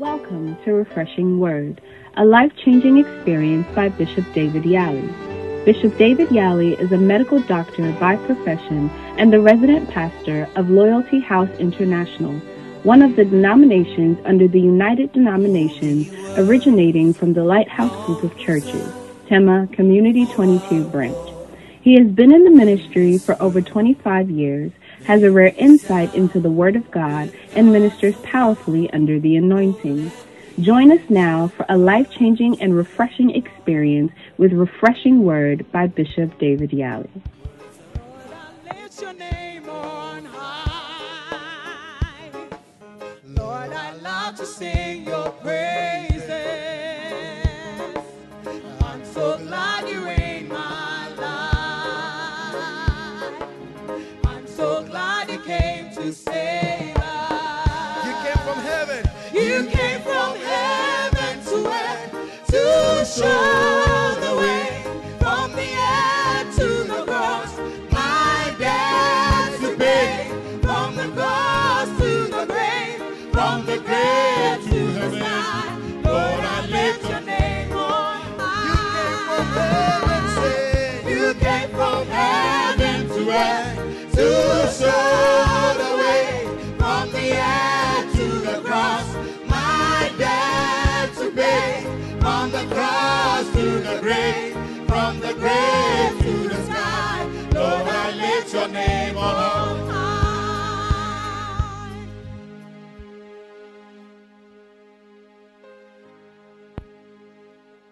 Welcome to Refreshing Word, a life changing experience by Bishop David Yali. Bishop David Yali is a medical doctor by profession and the resident pastor of Loyalty House International, one of the denominations under the United Denominations originating from the Lighthouse Group of Churches, Tema Community 22 branch. He has been in the ministry for over 25 years, has a rare insight into the Word of God, and ministers powerfully under the anointing. Join us now for a life changing and refreshing experience with Refreshing Word by Bishop David Yali. Lord, show from the sky. Lord, I lift your name.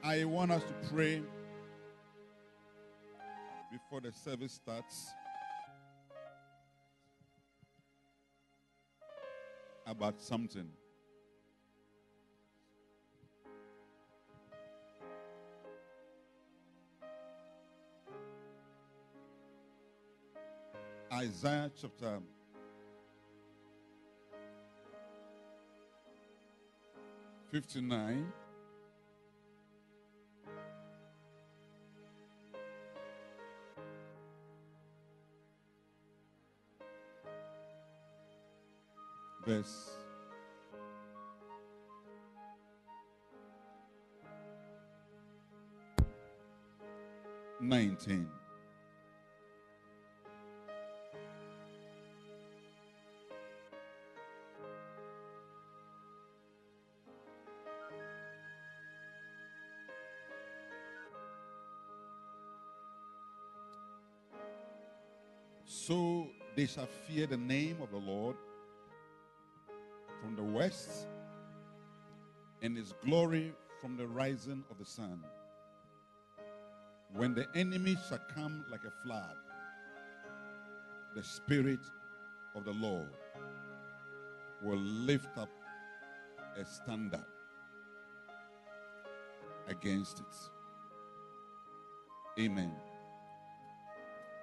I want us to pray before the service starts about something. Isaiah chapter 59. verse 19. They shall fear the name of the Lord from the west, and his glory from the rising of the sun. When the enemy shall come like a flood, the Spirit of the Lord will lift up a standard against it. Amen.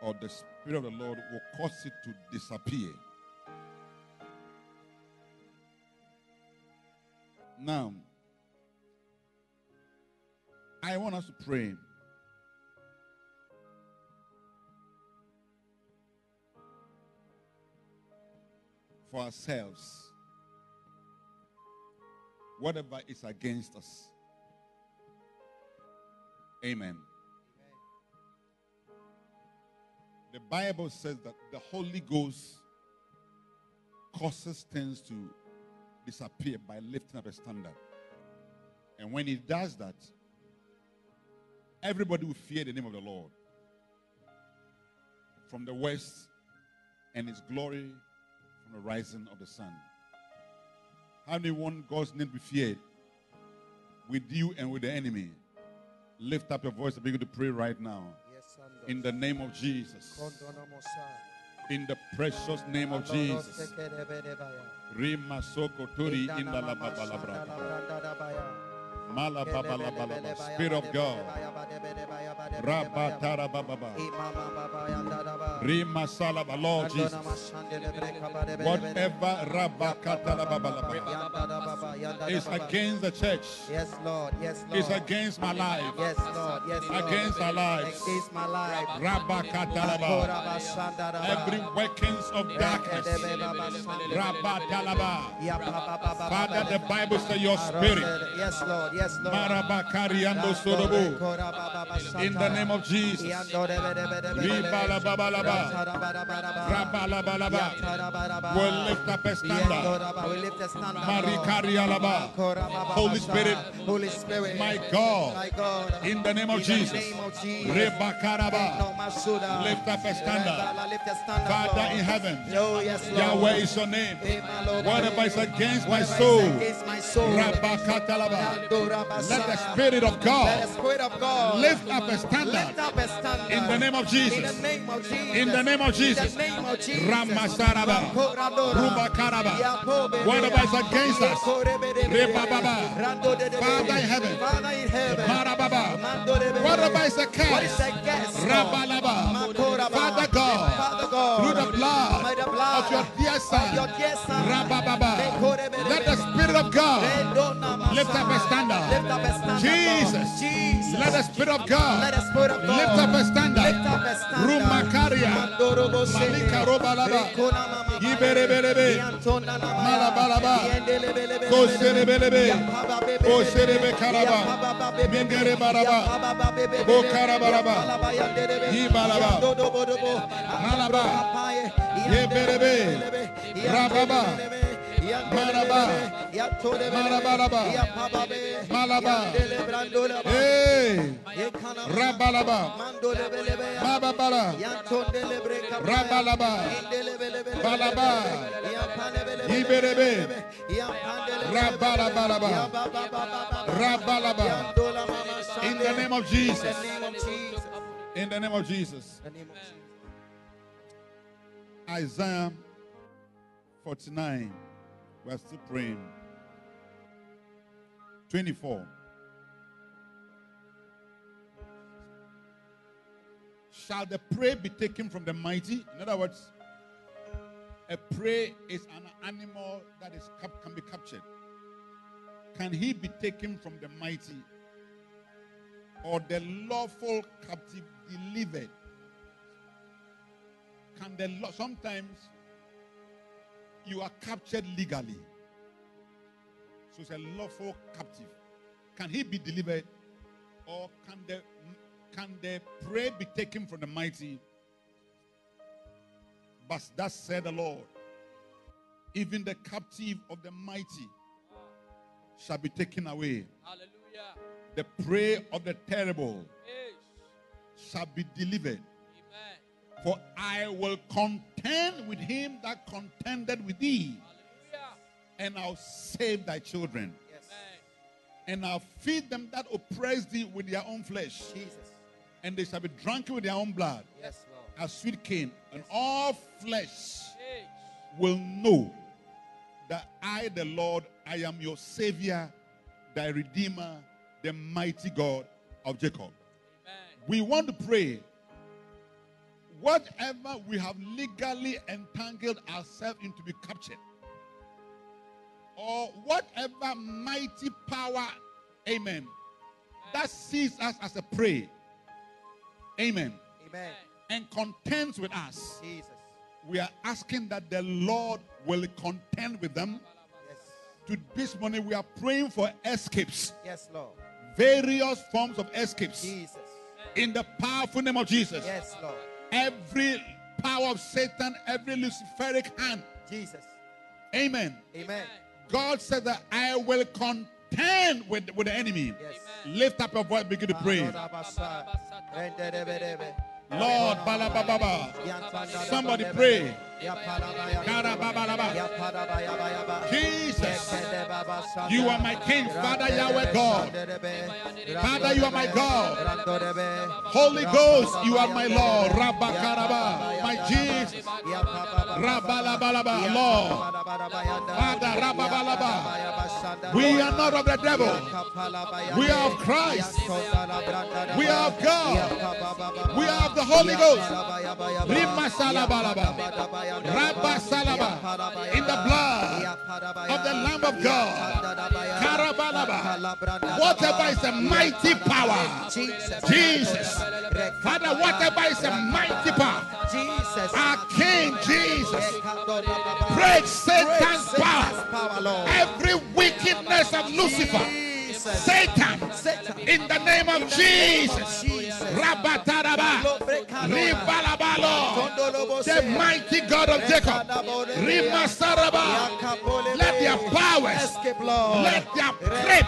Or the Spirit of the Lord will cause it to disappear. Now, I want us to pray. For ourselves, whatever is against us. Amen. The Bible says that the Holy Ghost causes things to disappear by lifting up a standard. And when he does that, everybody will fear the name of the Lord. From the west and his glory from the rising of the sun. How many want God's name to be feared? With you and with the enemy. Lift up your voice and begin to pray right now. In the name of Jesus. In the precious name of Jesus. Rima soko turi inda la baba la brata. Spirit of God. Rabatarabababa. Rimasalaba. Lord Jesus. Whatever Rabakatalababa is against the church, Yes, Lord. Yes, Lord. is against my life, Yes, Lord. Yes, Lord. against our lives. Against my life. Rabakatalaba. Every workings of darkness. Rabatalaba. Father, the Bible says your spirit. Yes, Lord. Yes, Lord. In the name of Jesus. We'll lift up a standard. We lift a standard. Marikarialaba. Holy Spirit. Holy Spirit. My God. My God. In the name of Jesus. the name of Jesus. Rebakaraba. Masuda. Lift up a standard. Lift a standard. Father in heaven. Oh. Yahweh is your name. Hey, my Lord. Whatever is against my soul. soul. Rabakatalaba. Let the Spirit of God Spirit of God lift up a standard. lift up a standard In the name of Jesus. In the name of Jesus. In the name of Jesus. In the name of Jesus. Ramasaraba. Rubakaraba. Whatever is against us. Rebababa. Father in heaven. Father in heaven. Marababa. Whatever is a What is against Rabalaba. Father God. Through the blood By the blood of your dear son. Rabababa. Let the of God lift up a standard. Lift up a standard. Jesus. Jesus. Let the Spirit of God the Spirit of God lift up a standard. Lift up a standard. Rumakaria. Malika robalaba. Rekona mama. Yiberebelebe. Yantona nama. Malabalaba. Koserebelebe. Koserebe karaba. Mingere baraba. Bokarabaraba. Yanderebe. Malaba. Yeberebe. Rababa. Maraba. Marabalaba. Malaba. Rabalaba. Kapaya. Rabalaba. Balaba. Yampandelebelebe. Rabalabalaba. Rabalaba. In the name of Jesus. In the name of Jesus. Isaiah 49. We're still praying. 24. Shall the prey be taken from the mighty? In other words, a prey is an animal that is can be captured. Can he be taken from the mighty? Or the lawful captive delivered? Can the law sometimes you are captured legally? So it's a lawful captive. Can he be delivered? Or can the can the prey be taken from the mighty? But thus said the Lord, even the captive of the mighty shall be taken away. Hallelujah. The prey of the terrible shall be delivered. For I will contend with him that contended with thee, Hallelujah. and I'll save thy children. Yes. And I'll feed them that oppress thee with their own flesh, Jesus. and they shall be drunken with their own blood, Yes, Lord. as sweet cane. And all flesh Yes. will know that I, the Lord, I am your Savior, thy Redeemer, the mighty God of Jacob. Amen. We want to pray. Whatever we have legally entangled ourselves into be captured, or whatever mighty power, amen, that sees us as a prey, amen, Amen. and contends with us, Jesus. we are asking that the Lord will contend with them. Yes. To this morning, we are praying for escapes, Yes, Lord. various forms of escapes, Jesus. in the powerful name of Jesus. Yes, Lord. Every power of Satan, every Luciferic hand. Jesus. Amen. Amen. God said that I will contend with, with the enemy. Yes. Lift up your voice, begin to pray. Lord. Somebody pray. Jesus, you are my King, Father Yahweh God. Father, you are my God. Holy Ghost, you are my Lord. Rabakaraba, my Jesus. Rabba Rabalabalaba, Lord. Father, Rababalaba. We are not of the devil. We are of Christ. We are of God. We are of the Holy Ghost. Rima salabalaba. Rabba salaba. In the blood of the Lamb of God. Karabalaba. Whatever is a mighty power. Jesus. Father, whatever is a mighty power. Jesus. Our King Jesus. Break Satan's power. Every wickedness of Lucifer. Satan. In the name of Jesus. Rabataraba. Ribalabalo. The mighty God of Jacob. Rimasaraba. Let their powers. Let their grip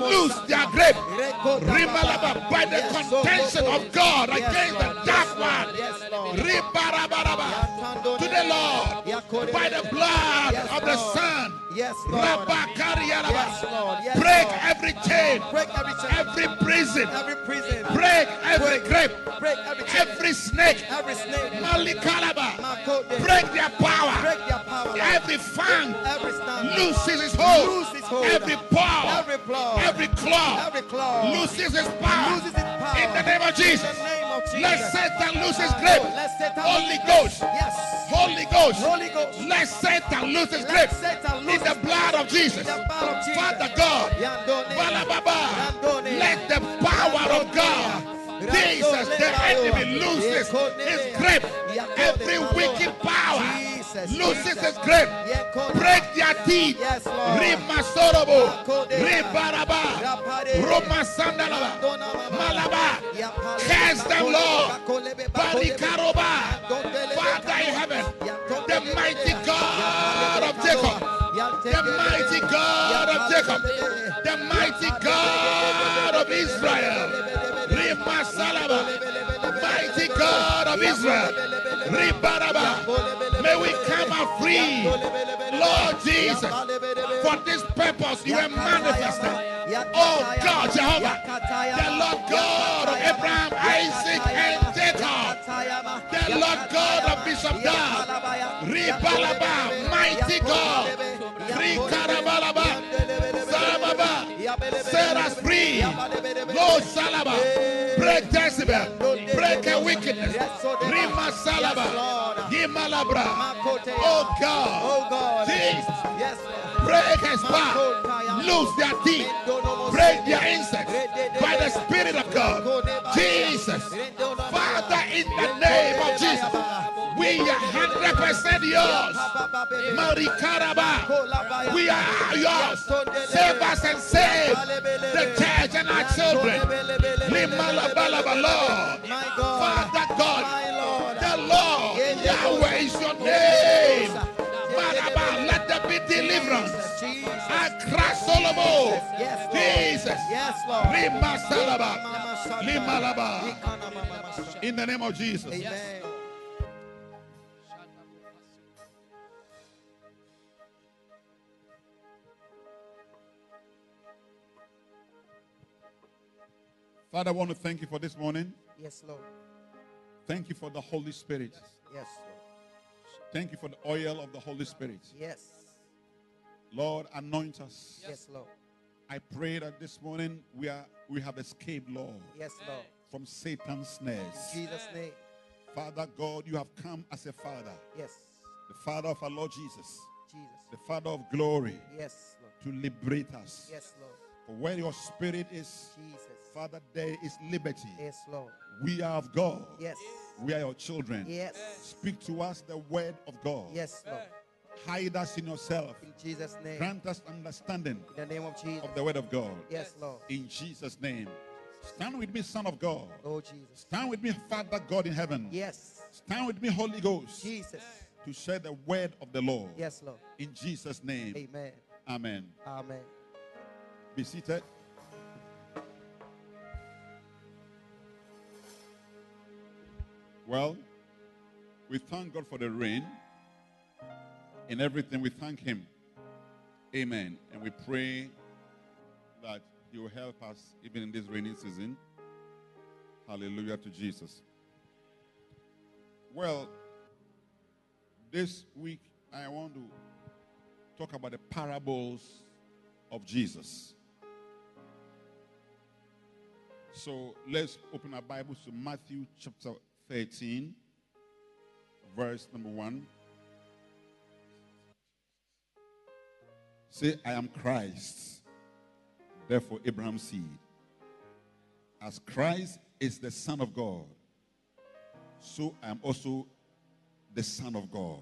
lose their grip. Rimalaba. By the contention of God against the dark one. Ribarabaraba. To the Lord. By the blood of the Son. Yes, Lord. Yes. Lord. Yes, Break Lord. every chain. Break every chain. Every prison. every prison. Break every grip. Break every. Every snake. every snake. Malikalaba. Makode. Break their power. Break their power. Every fang Every stand. loses its hold. Lose its hold. Every paw. Every claw. Every claw Every claw. its power. Loses its power. In the name of Jesus. In the name of Jesus. Let Satan lose his grip. Let Satan Holy Ghost. Yes. Holy Ghost. Holy Ghost. Let Satan lose his grip. In the blood of Jesus. In the blood of Jesus. Father God. Balababa. Yandone. Let the power of God. Jesus, the enemy loses his grip. Every wicked power Jesus. its grip. Break their teeth. Yes, Lord. Rimasorobo. Ribaraba. Roma Sandalaba. Malaba. Curse them, Lord. Balikaroba. Father in heaven. The mighty God of Jacob. The mighty God of Jacob. The mighty God of Israel. Rima Salaba. Mighty God of Israel. Ribaraba. May we come out free. Lord Jesus. For this purpose you were manifested. Oh God, Jehovah. The Lord God of Abraham, Isaac, and Jacob. The Lord God of Bishop God. Ribalaba. Mighty God. Rikarabalaba. Set us free. Lord Salaba. Break Jezebel. Break her wickedness. Rima Salaba. Yimalabra. Oh God. Jesus. Break his power. Lose their teeth. Break their insects. By the Spirit of God. Jesus. Father, in the name of Jesus. We are 100% yours. Marikaraba. We are yours. Save us and save the church and our children. Lord. Father God. The Lord. Yahweh is your name. Maraba, let there be deliverance. Jesus. Akra Solomo. Yes, Lord. Jesus. Yes, Lord. Lima Salaba. In the name of Jesus. Amen. Father, I want to thank you for this morning. Yes, Lord. Thank you for the Holy Spirit. Yes, Lord. Thank you for the oil of the Holy Spirit. Yes. Lord, anoint us. Yes, Lord. I pray that this morning we are we have escaped, Lord, Yes, Lord. from Satan's snares. In Jesus' name. Father God, you have come as a father, Yes. the father of our Lord Jesus, Jesus. the father of glory, Yes, Lord. to liberate us. Yes, Lord. Where your spirit is, Jesus. Father, there is liberty. Yes, Lord. We are of God. Yes. We are your children. Yes. Speak to us the word of God. Yes, Lord. Hide us in yourself. In Jesus' name. Grant us understanding In the name of Jesus. of the word of God. Yes, Lord. In Jesus' name. Stand with me, Son of God. Oh, Jesus. Stand with me, Father God in heaven. Yes. Stand with me, Holy Ghost, Jesus. to share the word of the Lord. Yes, Lord. In Jesus' name. Amen. Amen. Amen. Be seated. Well, we thank God for the rain. In everything, we thank Him. Amen. And we pray that He will help us even in this rainy season. Hallelujah to Jesus. Well, this week I want to talk about the parables of Jesus. So let's open our Bibles to Matthew chapter 13, verse number 1. Say, I am Christ, therefore Abraham's seed. As Christ is the Son of God, so I am also the Son of God.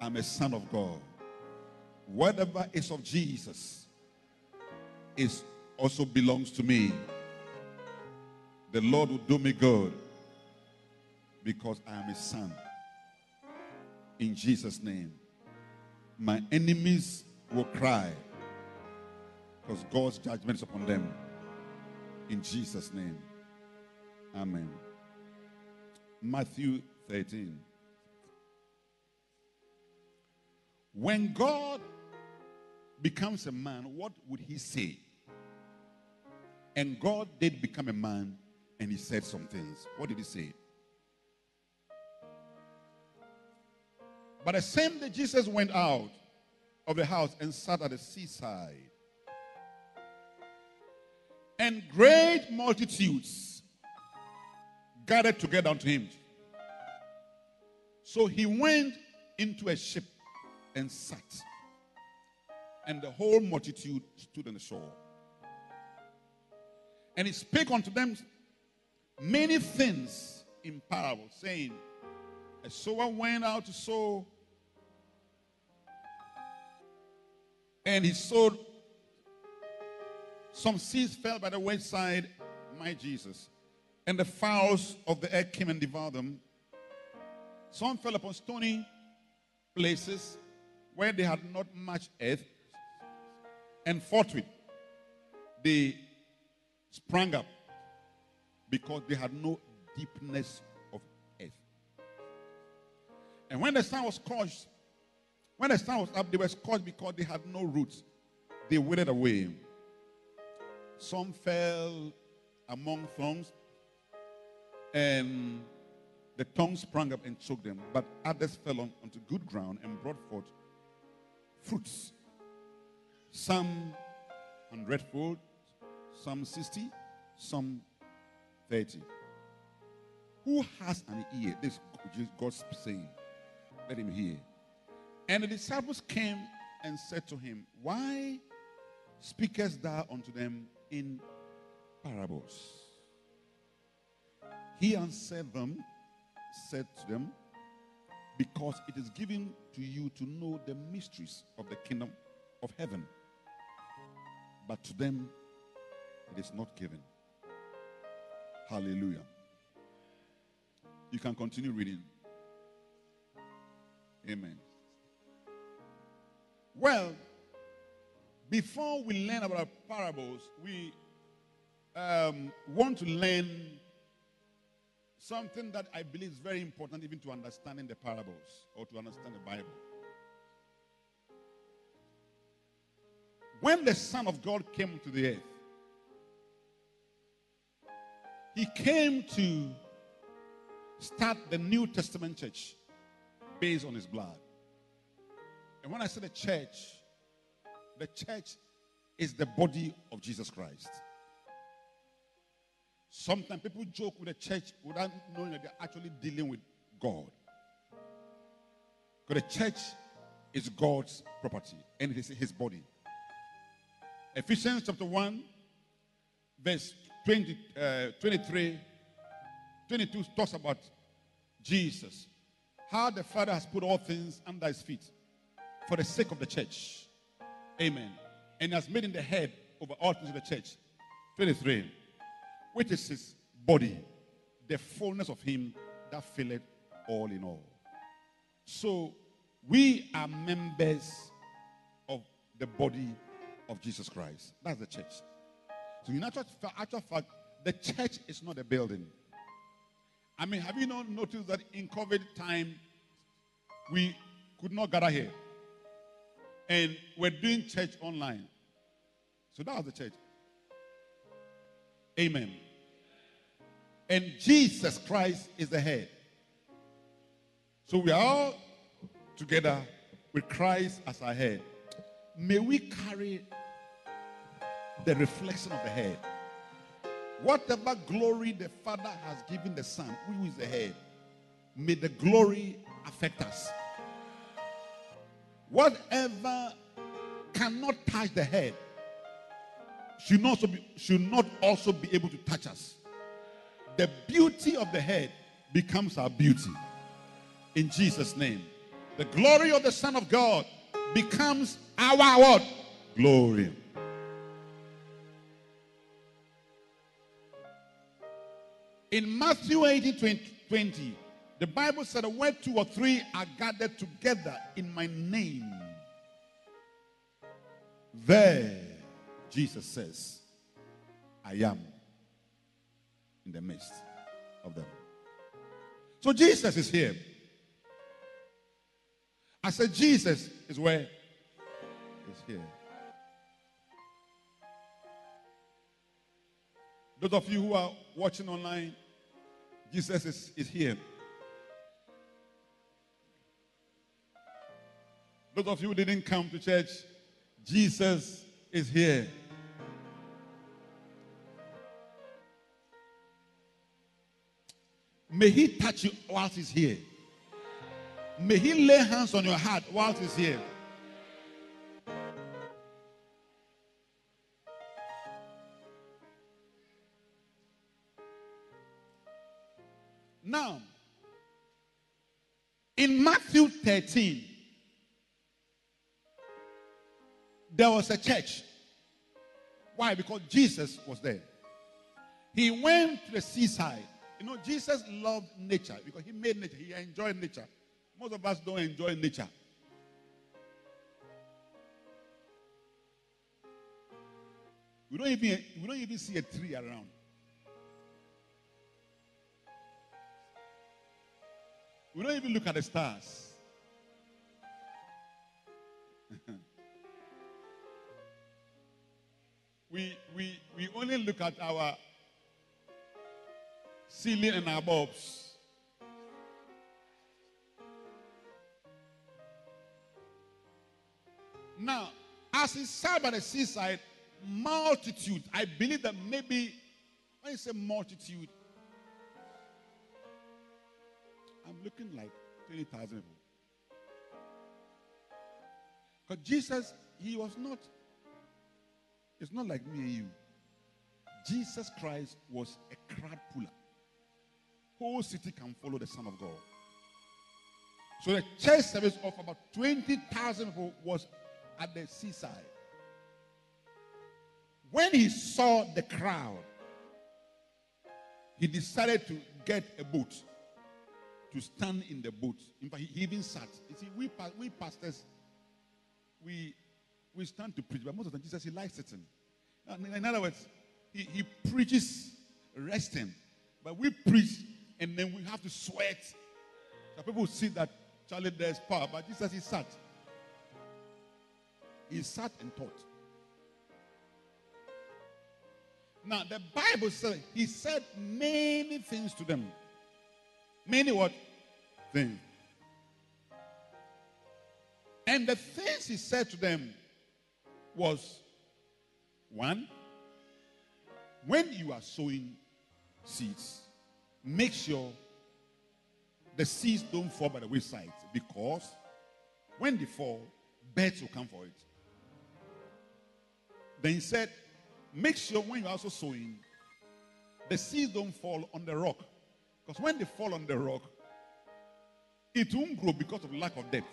I'm a Son of God. Whatever is of Jesus is also belongs to me. The Lord will do me good because I am his son. In Jesus' name. My enemies will cry because God's judgment is upon them. In Jesus' name. Amen. Matthew 13. When God becomes a man, what would he say? And God did become a man and he said some things. What did he say? But the same day Jesus went out of the house and sat at the seaside. And great multitudes gathered together unto him. So he went into a ship and sat. And the whole multitude stood on the shore. And he spake unto them many things in parables, saying, A sower went out to sow, and he sowed. Some seeds fell by the wayside, my Jesus, and the fowls of the air came and devoured them. Some fell upon stony places where they had not much earth, and forthwith they sprang up because they had no deepness of earth. And when the sun was scorched, when the sun was up, they were scorched because they had no roots. They withered away. Some fell among thorns, and the tongues sprang up and choked them. But others fell on, onto good ground and brought forth fruits. Some hundredfold, some sixty, some thirty. Who has an ear? This is God's saying. Let him hear. And the disciples came and said to him, Why speakest thou unto them in parables? He answered them, said to them, Because it is given to you to know the mysteries of the kingdom of heaven. But to them it is not given. Hallelujah. You can continue reading. Amen. Well, before we learn about parables, we um, want to learn something that I believe is very important even to understanding the parables or to understand the Bible. When the Son of God came to the earth, he came to start the New Testament church based on his blood. And when I say the church, the church is the body of Jesus Christ. Sometimes people joke with the church without knowing that they're actually dealing with God. Because the church is God's property and it is his body. Ephesians chapter 1, verse 20, uh, 23, 22 talks about Jesus. How the Father has put all things under his feet for the sake of the church. Amen. And has made him the head over all things of the church. 23. Which is his body, the fullness of him that filleth all in all. So we are members of the body of Jesus Christ. That's the church. So in actual, actual fact, the church is not a building. I mean, have you not noticed that in COVID time, we could not gather here? And we're doing church online. So that was the church. Amen. And Jesus Christ is the head. So we are all together with Christ as our head. May we carry the reflection of the head. Whatever glory the Father has given the Son, who is the head, may the glory affect us. Whatever cannot touch the head should not, also be, should not also be able to touch us. The beauty of the head becomes our beauty. In Jesus' name. The glory of the Son of God becomes our what? Glory. In Matthew 18 20, 20, the Bible said, Where two or three are gathered together in my name, there, Jesus says, I am in the midst of them. So Jesus is here. I said, Jesus is where? Is here. Those of you who are watching online, Jesus is, is here. Those of you who didn't come to church, Jesus is here. May he touch you whilst he's here. May he lay hands on your heart whilst he's here. Now, in Matthew 13, there was a church. Why? Because Jesus was there. He went to the seaside. You know, Jesus loved nature because he made nature. He enjoyed nature. Most of us don't enjoy nature. We don't even we don't even see a tree around. We don't even look at the stars. we, we, we only look at our ceiling and our bulbs. Now, as he sat by the seaside, multitude, I believe that maybe when you say multitude, I'm looking like 20,000 people. Because Jesus, he was not, it's not like me and you. Jesus Christ was a crowd puller. Whole city can follow the Son of God. So the church service of about 20,000 people was at the seaside. When he saw the crowd, he decided to get a boat to stand in the boat. In fact, he even sat. You see, we, we pastors, we, we stand to preach, but most of the time, Jesus, he likes sitting. In other words, he, he preaches resting, but we preach and then we have to sweat. So people see that Charlie there's power, but Jesus, he sat. He sat and taught. Now, the Bible says he said many things to them. Many what? Things. And the things he said to them was one, when you are sowing seeds, make sure the seeds don't fall by the wayside because when they fall, birds will come for it. Then he said, make sure when you're also sowing, the seeds don't fall on the rock. Because when they fall on the rock, it won't grow because of lack of depth.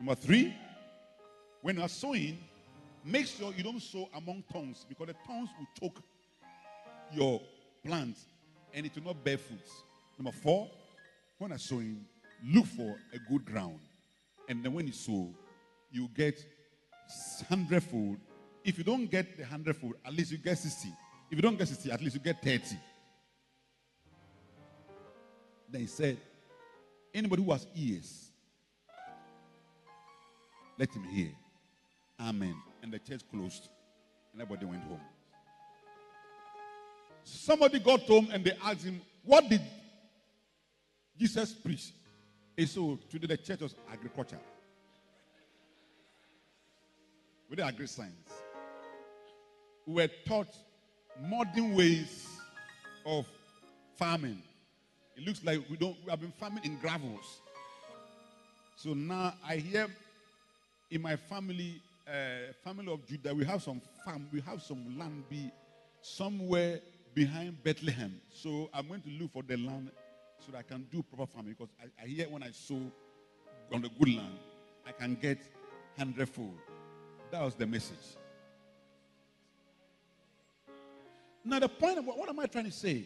Number three, when you're sowing, make sure you don't sow among tongues because the tongues will choke your plant and it will not bear fruits. Number four, when you're sowing, look for a good ground. And then when you sow, you get hundredfold. If you don't get the hundredfold, at least you get 60. If you don't get 60, at least you get 30. Then he said, anybody who has ears, Let him hear. Amen. And the church closed. And everybody went home. Somebody got home and they asked him, What did Jesus preach? He said, "Oh, Today the church was agriculture. With the agri science. We were taught modern ways of farming. It looks like we don't we have been farming in gravels. So now I hear in my family, uh, family of Judah, we have some farm, we have some land be somewhere behind Bethlehem. So I'm going to look for the land so that I can do proper farming because I, I hear when I sow on the good land, I can get hundredfold. That was the message. Now, the point of what, what am I trying to say?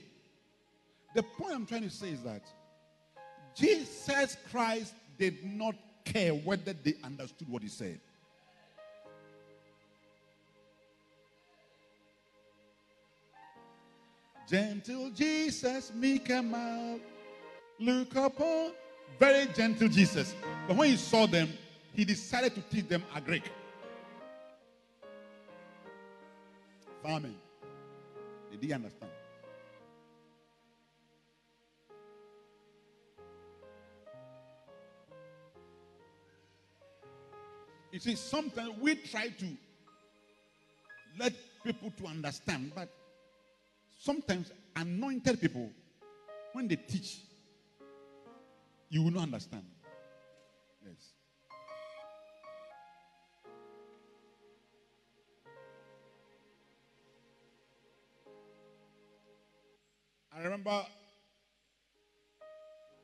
The point I'm trying to say is that Jesus Christ did not care whether they understood what he said. Gentle Jesus, meek and mild, look upon very gentle Jesus. But when he saw them, he decided to teach them a Greek. Farming. Eh? Didn't understand. You see, sometimes we try to let people to understand, but sometimes anointed people, when they teach, you will not understand. Yes. I remember,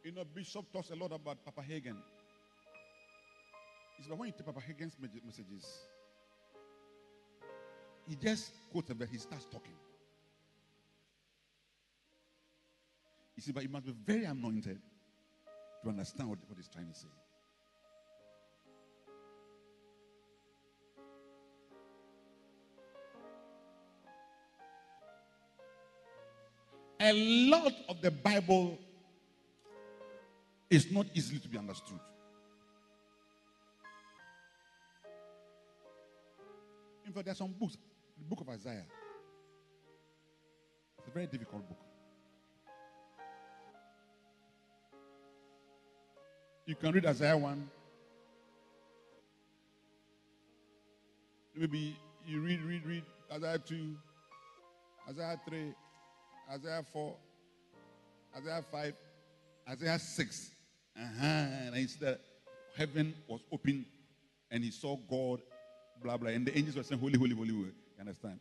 you know, Bishop talks a lot about Papa Hagin. It's about when you take Papa Hagin's messages, he just quotes a verse, he starts talking. You see, but you must be very anointed to understand what, what he's trying to say. A lot of the Bible is not easily to be understood. Fact, there are some books, the book of Isaiah. It's a very difficult book. You can read Isaiah 1. Maybe you read, read, read Isaiah 2, Isaiah 3, Isaiah 4, Isaiah 5, Isaiah 6. Uh-huh. And he said heaven was open and he saw God, blah, blah. And the angels were saying, Holy, holy, holy, holy. You understand?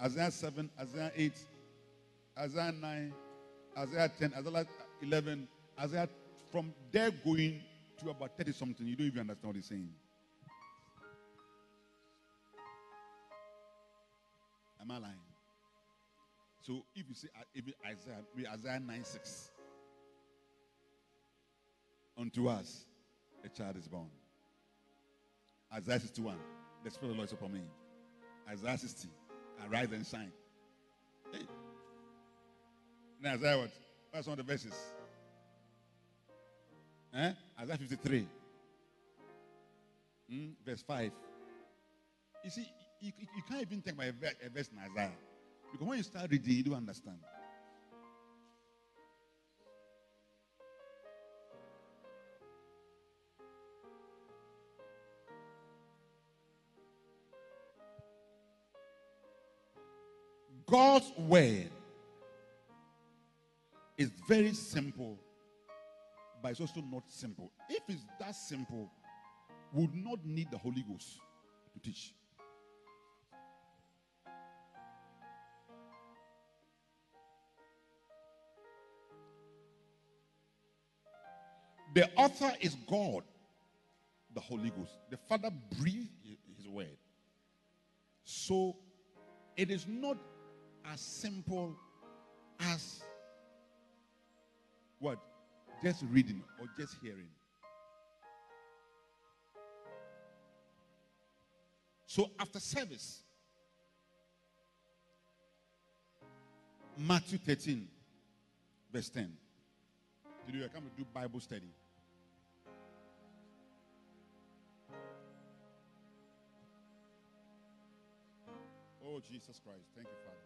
Isaiah 7, Isaiah 8, Isaiah 9, Isaiah 10, Isaiah 11, Isaiah from there going to about 30 something, you don't even understand what he's saying. Am I lying? So if you say uh, Isaiah, Isaiah 9 6. Unto us a child is born. Isaiah 61. The Spirit of the Lord is upon me. Isaiah 60. Arise and shine. Hey. Then Isaiah what? What's one of the verses? Eh? Isaiah 53. Hmm? Verse 5. You see, you, you- can't even take my a verse in Isaiah. Because when you start reading, you don't understand. God's word is very simple, but it's also not simple. If it's that simple, we would not need the Holy Ghost to teach. The author is God, the Holy Ghost. The Father breathed his word. So it is not as simple as what? Just reading or just hearing. So after service, Matthew 13, verse 10. Today we are coming to do Bible study. Oh, Jesus Christ. Thank you, Father.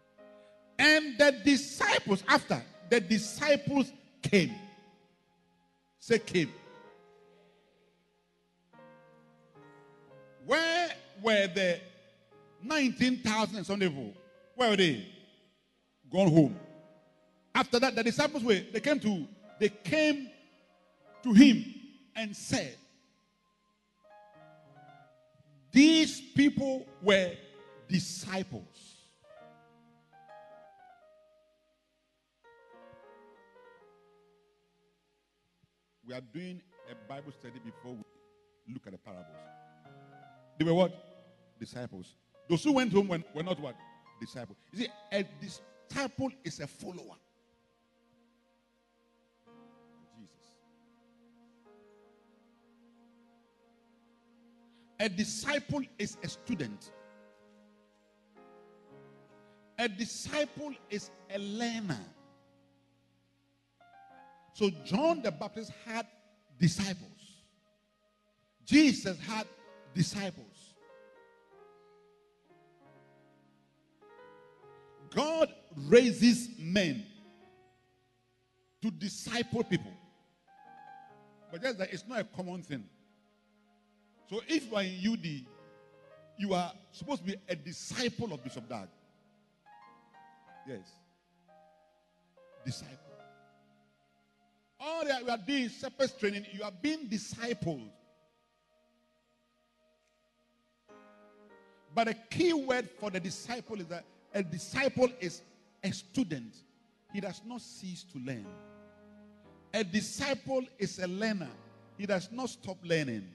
And the disciples, after the disciples came, say, came. Where were the 19,000 and some people? Where were they? Gone home. After that, the disciples were, they came to, they came to him and said, These people were disciples. We are doing a Bible study before we look at the parables. They were what? Disciples. Those who went home were, not what? Disciples. You see, a disciple is a follower. Jesus. A disciple is a student. A disciple is a learner. So John the Baptist had disciples. Jesus had disciples. God raises men to disciple people. But just that it's not a common thing. So if you are in UD, you are supposed to be a disciple of Bishop Dag. Yes. Disciple. All that we are doing shepherd's training, you are being discipled. But a key word for the disciple is that a disciple is a student. He does not cease to learn. A disciple is a learner. He does not stop learning.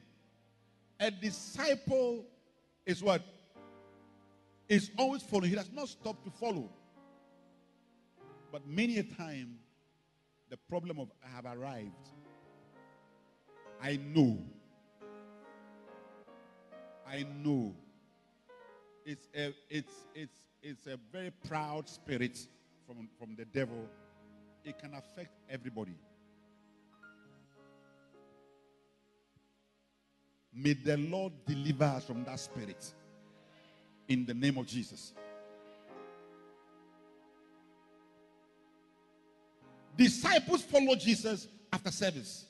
A disciple is what? Is always following. He does not stop to follow. But many a time, the problem of I have arrived. I know. I know. It's a it's it's it's a very proud spirit from, from the devil. It can affect everybody. May the Lord deliver us from that spirit in the name of Jesus. Disciples follow Jesus after service.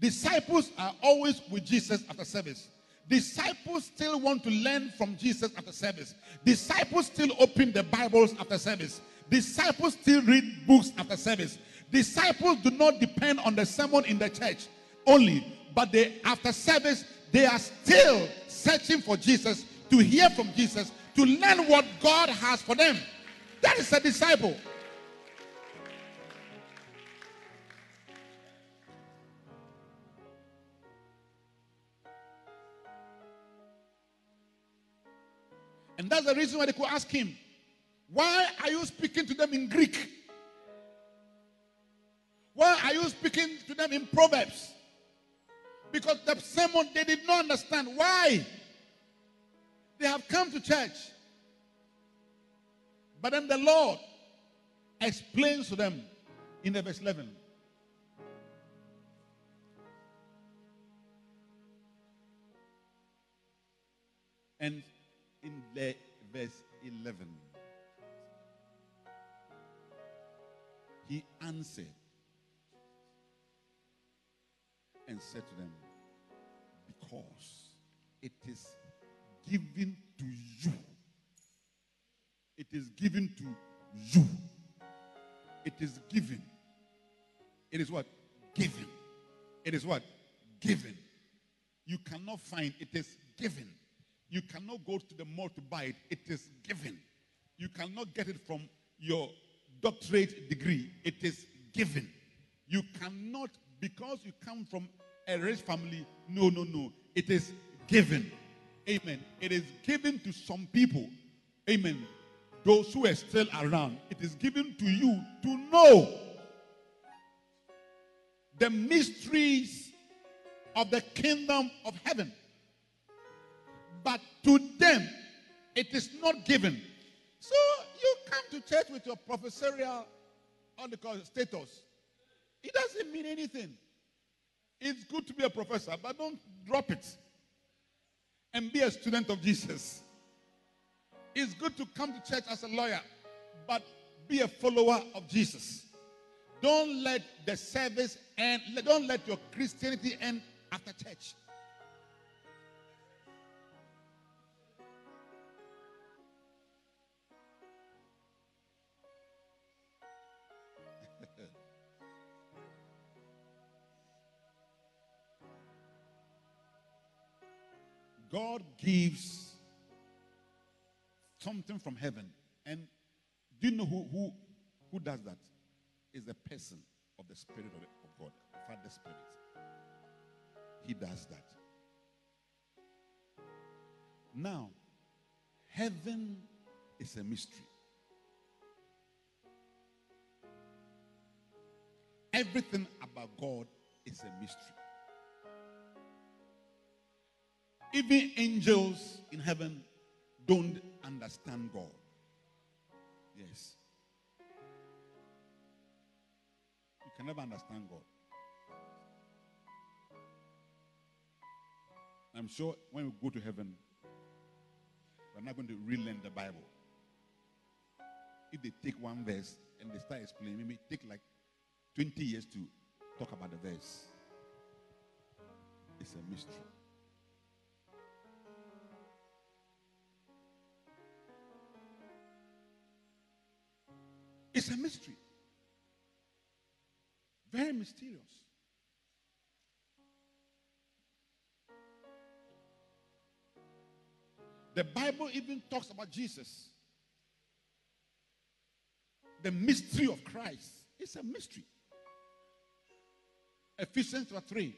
Disciples are always with Jesus after service. Disciples still want to learn from Jesus after service. Disciples still open the Bibles after service. Disciples still read books after service. Disciples do not depend on the sermon in the church only, but they after service they are still searching for Jesus to hear from Jesus to learn what God has for them. That is a disciple. And that's the reason why they could ask him, Why are you speaking to them in Greek? Why are you speaking to them in Proverbs? Because the sermon they did not understand. Why? They have come to church. But then the Lord explains to them in the verse 11. And in verse 11, he answered and said to them, Because it is given to you. It is given to you. It is given. It is what? Given. It is what? Given. You cannot find it is given. You cannot go to the mall to buy it. It is given. You cannot get it from your doctorate degree. It is given. You cannot, because you come from a rich family. No, no, no. It is given. Amen. It is given to some people. Amen. Those who are still around. It is given to you to know the mysteries of the kingdom of heaven. But to them, it is not given. So you come to church with your professorial on the status. It doesn't mean anything. It's good to be a professor, but don't drop it. And be a student of Jesus. It's good to come to church as a lawyer, but be a follower of Jesus. Don't let the service end, don't let your Christianity end after church. God gives something from heaven. And do you know who, who, who does that? Is the person of the Spirit of, of God, Father Spirit. He does that. Now, heaven is a mystery. Everything about God is a mystery. Even angels in heaven don't understand God. Yes. You can never understand God. I'm sure when we go to heaven, we're not going to relearn the Bible. If they take one verse and they start explaining, it may take like 20 years to talk about the verse. It's a mystery. It's a mystery. Very mysterious. The Bible even talks about Jesus. The mystery of Christ. It's a mystery. Ephesians 3,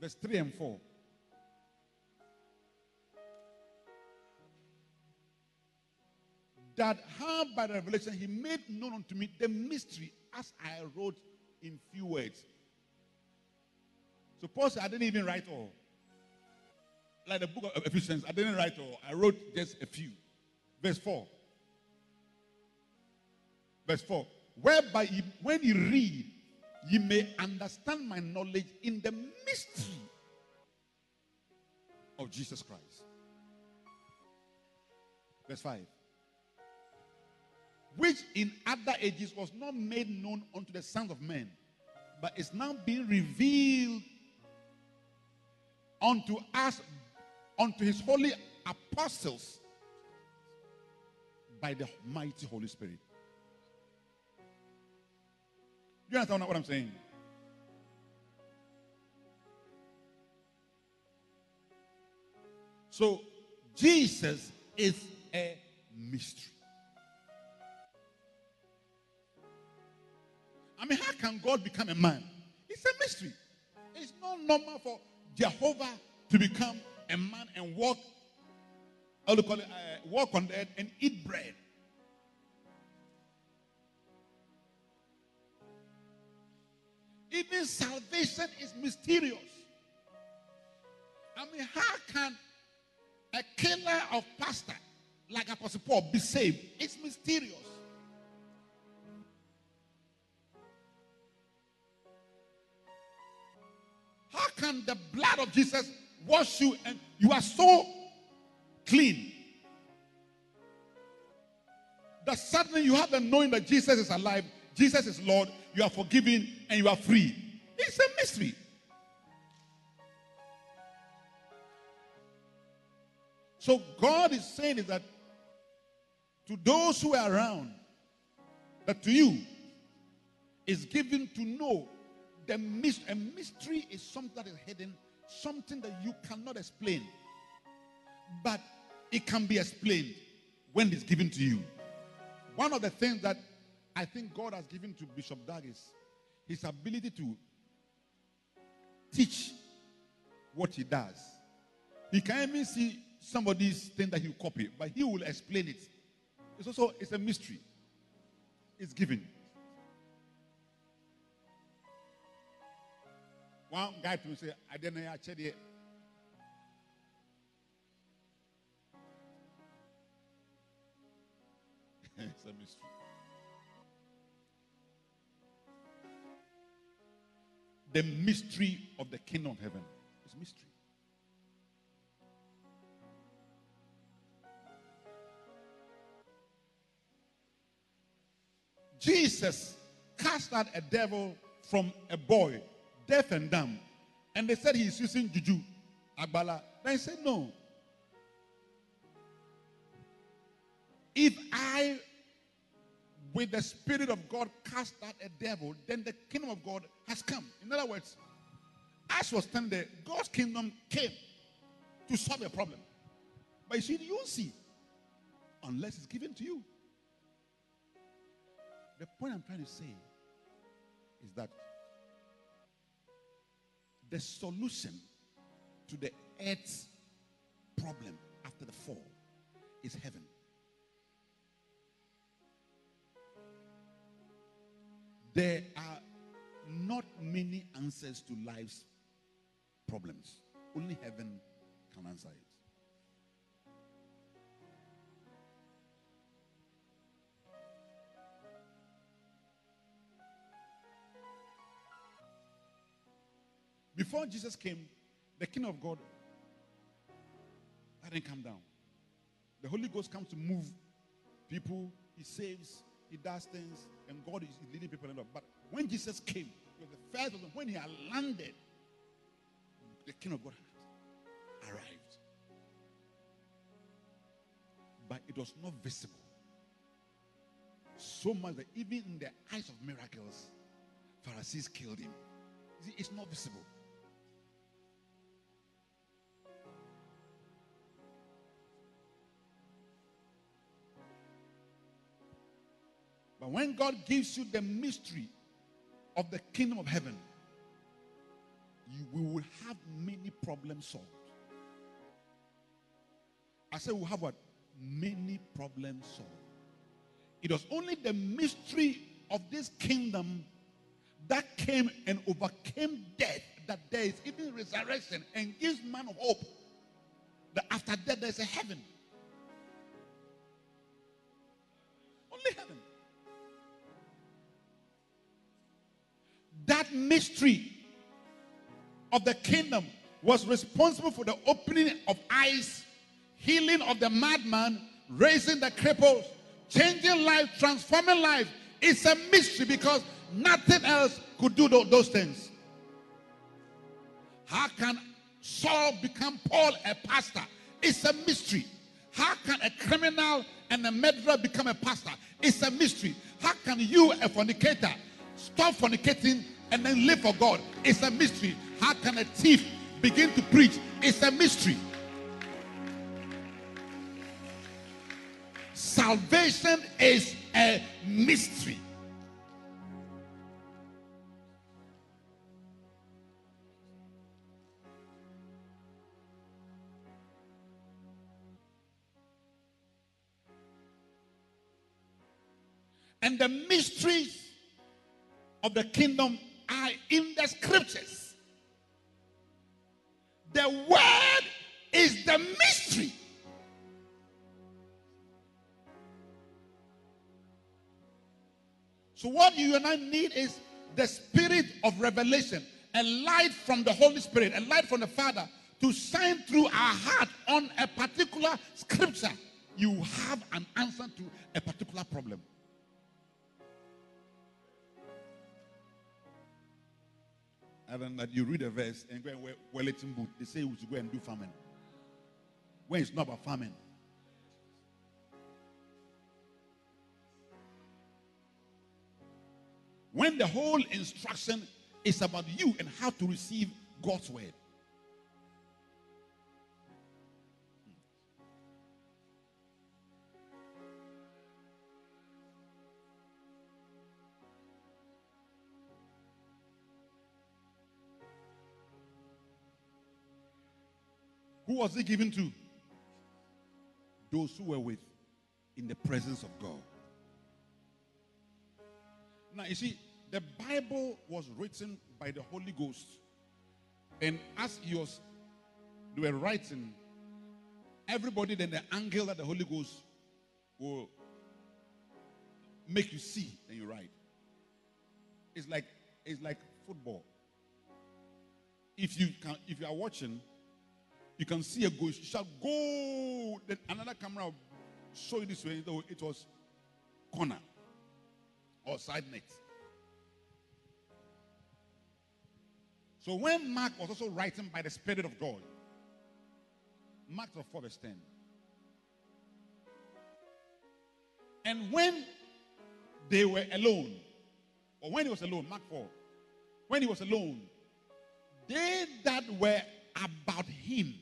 verse 3 and 4. That how by the revelation he made known unto me the mystery as I wrote in few words. Suppose I didn't even write all. Like the book of Ephesians, I didn't write all. I wrote just a few. Verse 4. Verse 4. Whereby ye, when you read, ye may understand my knowledge in the mystery of Jesus Christ. Verse 5 which in other ages was not made known unto the sons of men, but is now being revealed unto us, unto his holy apostles by the mighty Holy Spirit. You understand what I'm saying? So, Jesus is a mystery. I mean, how can God become a man? It's a mystery. It's not normal for Jehovah to become a man and walk, how do you call it, uh, walk on the earth and eat bread. Even salvation is mysterious. I mean, how can a killer of pastor like Apostle Paul be saved? It's mysterious. How can the blood of Jesus wash you and you are so clean? That suddenly you have the knowing that Jesus is alive, Jesus is Lord, you are forgiven, and you are free. It's a mystery. So God is saying is that to those who are around, that to you is given to know the mystery. A mystery is something that is hidden, something that you cannot explain, but it can be explained when it's given to you. One of the things that I think God has given to Bishop Dag is his ability to teach what he does. He can even see somebody's thing that he will copy, but he will explain it. It's also it's a mystery. It's given. one guy to say, I didn't actually. Did. it's a mystery. The mystery of the kingdom of heaven is mystery. Jesus cast out a devil from a boy deaf and dumb. And they said he's using juju, agbala. Then he said, no. If I, with the Spirit of God, cast out a devil, then the kingdom of God has come. In other words, as was standing there, God's kingdom came to solve a problem. But you see, you see unless it's given to you. The point I'm trying to say is that the solution to the earth's problem after the fall is heaven. There are not many answers to life's problems. Only heaven can answer it. Before Jesus came, the kingdom of God hadn't come down. The Holy Ghost comes to move people, He saves, He does things, and God is leading people. But when Jesus came, was the first them, when He had landed, the kingdom of God had arrived. But it was not visible. So much that even in the eyes of miracles, Pharisees killed him. See, It's not visible. But when God gives you the mystery of the kingdom of heaven, you we will have many problems solved. I said we'll have what? Many problems solved. It was only the mystery of this kingdom that came and overcame death that there is even resurrection and gives man hope that after death there's a heaven. Only heaven. That mystery of the kingdom was responsible for the opening of eyes, healing of the madman, raising the cripples, changing life, transforming life. It's a mystery because nothing else could do those things. How can Saul become Paul a pastor? It's a mystery. How can a criminal and a murderer become a pastor? It's a mystery. How can you, a fornicator, stop fornicating and then live for God? It's a mystery. How can a thief begin to preach? It's a mystery. Salvation is a mystery. And the mysteries of the kingdom are in the scriptures. The word is the mystery. So, what you and I need is the spirit of revelation, a light from the Holy Spirit, a light from the Father to shine through our heart on a particular scripture. You have an answer to a particular problem. Other than that, you read a verse and go and wear Wellington boot. They say we should go and do farming. When it's not about farming. When the whole instruction is about you and how to receive God's word. Who was he given to? Those who were with in the presence of God. Now, you see, the Bible was written by the Holy Ghost. And as he was, they were writing, everybody then the angle that the Holy Ghost will make you see, then you write. It's like it's like football. If you can, if you are watching, you can see a ghost. You shall go. Then another camera will show you this way. It was corner. or side net. So when Mark was also writing by the Spirit of God, Mark 4 verse 10. And when they were alone, or when he was alone, Mark 4, when he was alone, they that were about him,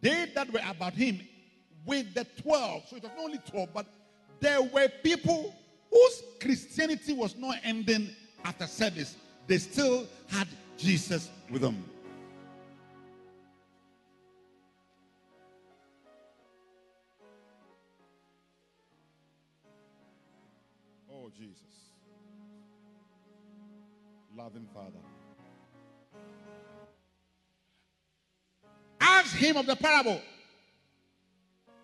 they that were about him with the 12, so it was not only 12, but there were people whose Christianity was not ending after service. They still had Jesus with them. Oh, Jesus. Loving Father. Ask him of the parable.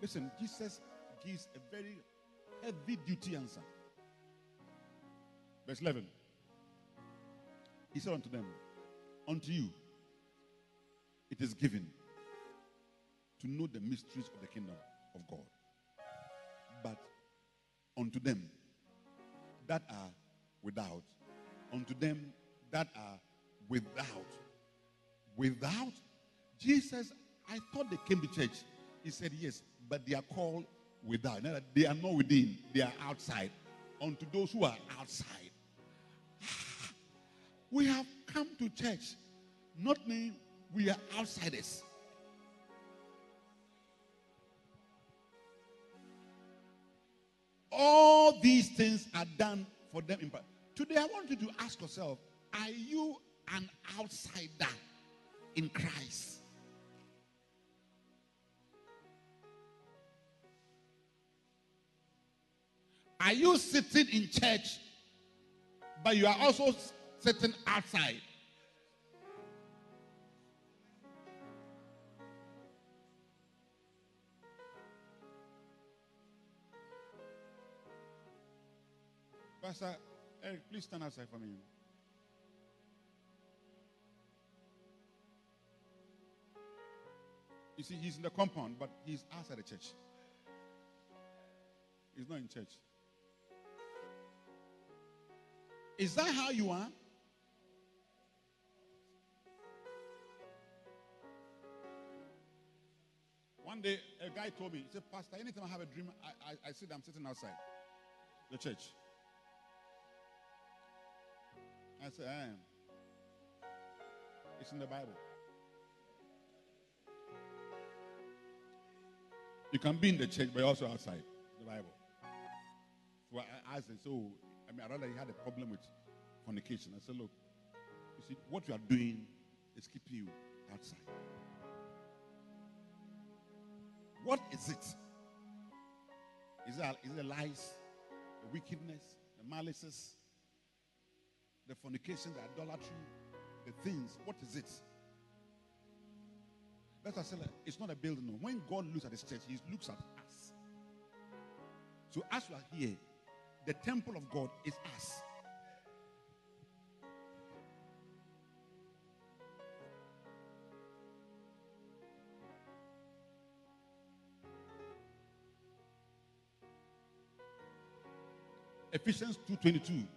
Listen, Jesus gives a very heavy duty answer. Verse 11. He said unto them, Unto you it is given to know the mysteries of the kingdom of God. But unto them that are without, unto them that are without, without, Jesus, I thought they came to church. He said, Yes, but they are called without. They are not within, they are outside. Unto those who are outside. We have come to church, not mean we are outsiders. All these things are done for them. In part. Today, I want you to ask yourself Are you an outsider in Christ? Are you sitting in church, but you are also sitting outside? Pastor Eric, please stand outside for me. You see, he's in the compound, but he's outside the church. He's not in church. Is that how you are? One day, a guy told me, he said, Pastor, anytime I have a dream, I, I, I sit, I'm sitting outside the church. I said, I am. It's in the Bible. You can be in the church, but also outside the Bible. So I asked him, so, I mean, rather he had a problem with fornication. I said, look, you see, what you are doing is keeping you outside. What is it? Is it, is it lies, the wickedness, the malices, the fornication, the idolatry, the things? What is it? That's said like, it's not a building. When God looks at His church, He looks at us. So as we are here, the temple of God is us. Ephesians 2:22.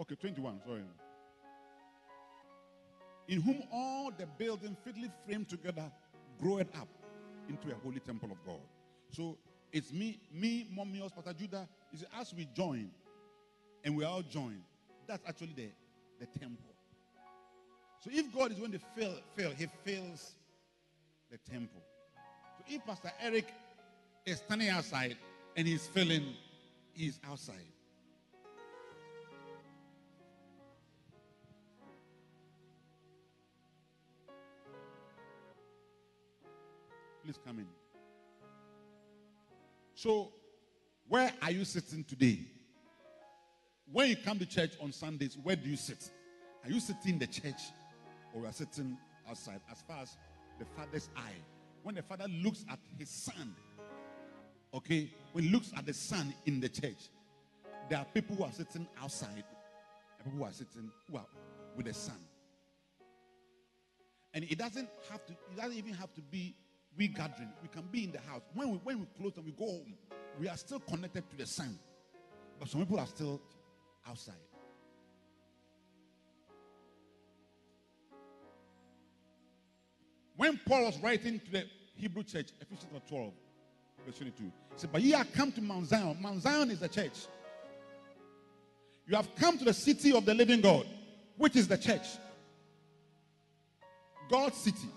Okay, 21, sorry. In whom all the building fitly framed together groweth up into a holy temple of God. So it's me, me, Momios, Pastor Judah. See, as we join and we all join, that's actually the, the temple. So if God is going to fill, fill, he fills the temple. So if Pastor Eric is standing outside and he's filling, he's outside. Please come in. So, where are you sitting today? When you come to church on Sundays, where do you sit? Are you sitting in the church or are you sitting outside? As far as the father's eye. When the father looks at his son, okay, when he looks at the son in the church, there are people who are sitting outside and people who are sitting, who are with the Son. And it doesn't have to, it doesn't even have to be we gathering. We can be in the house. When we when we close and we go home, we are still connected to the son. But some people are still outside. When Paul was writing to the Hebrew church, Ephesians 12, verse 22, he said, But ye are come to Mount Zion. Mount Zion is the church. You have come to the city of the living God, which is the church. God's city.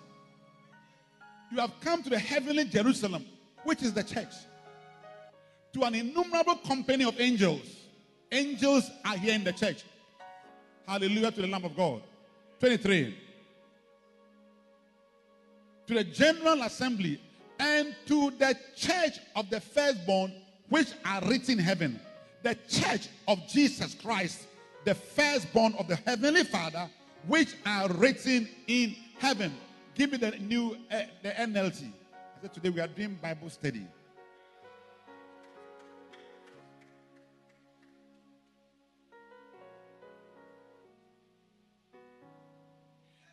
You have come to the heavenly Jerusalem, which is the church. To an innumerable company of angels. Angels are here in the church. Hallelujah to the Lamb of God. 23 to the general assembly and to the church of the firstborn which are written in heaven the church of jesus christ the firstborn of the heavenly father which are written in heaven give me the new uh, the nlt i said today we are doing bible study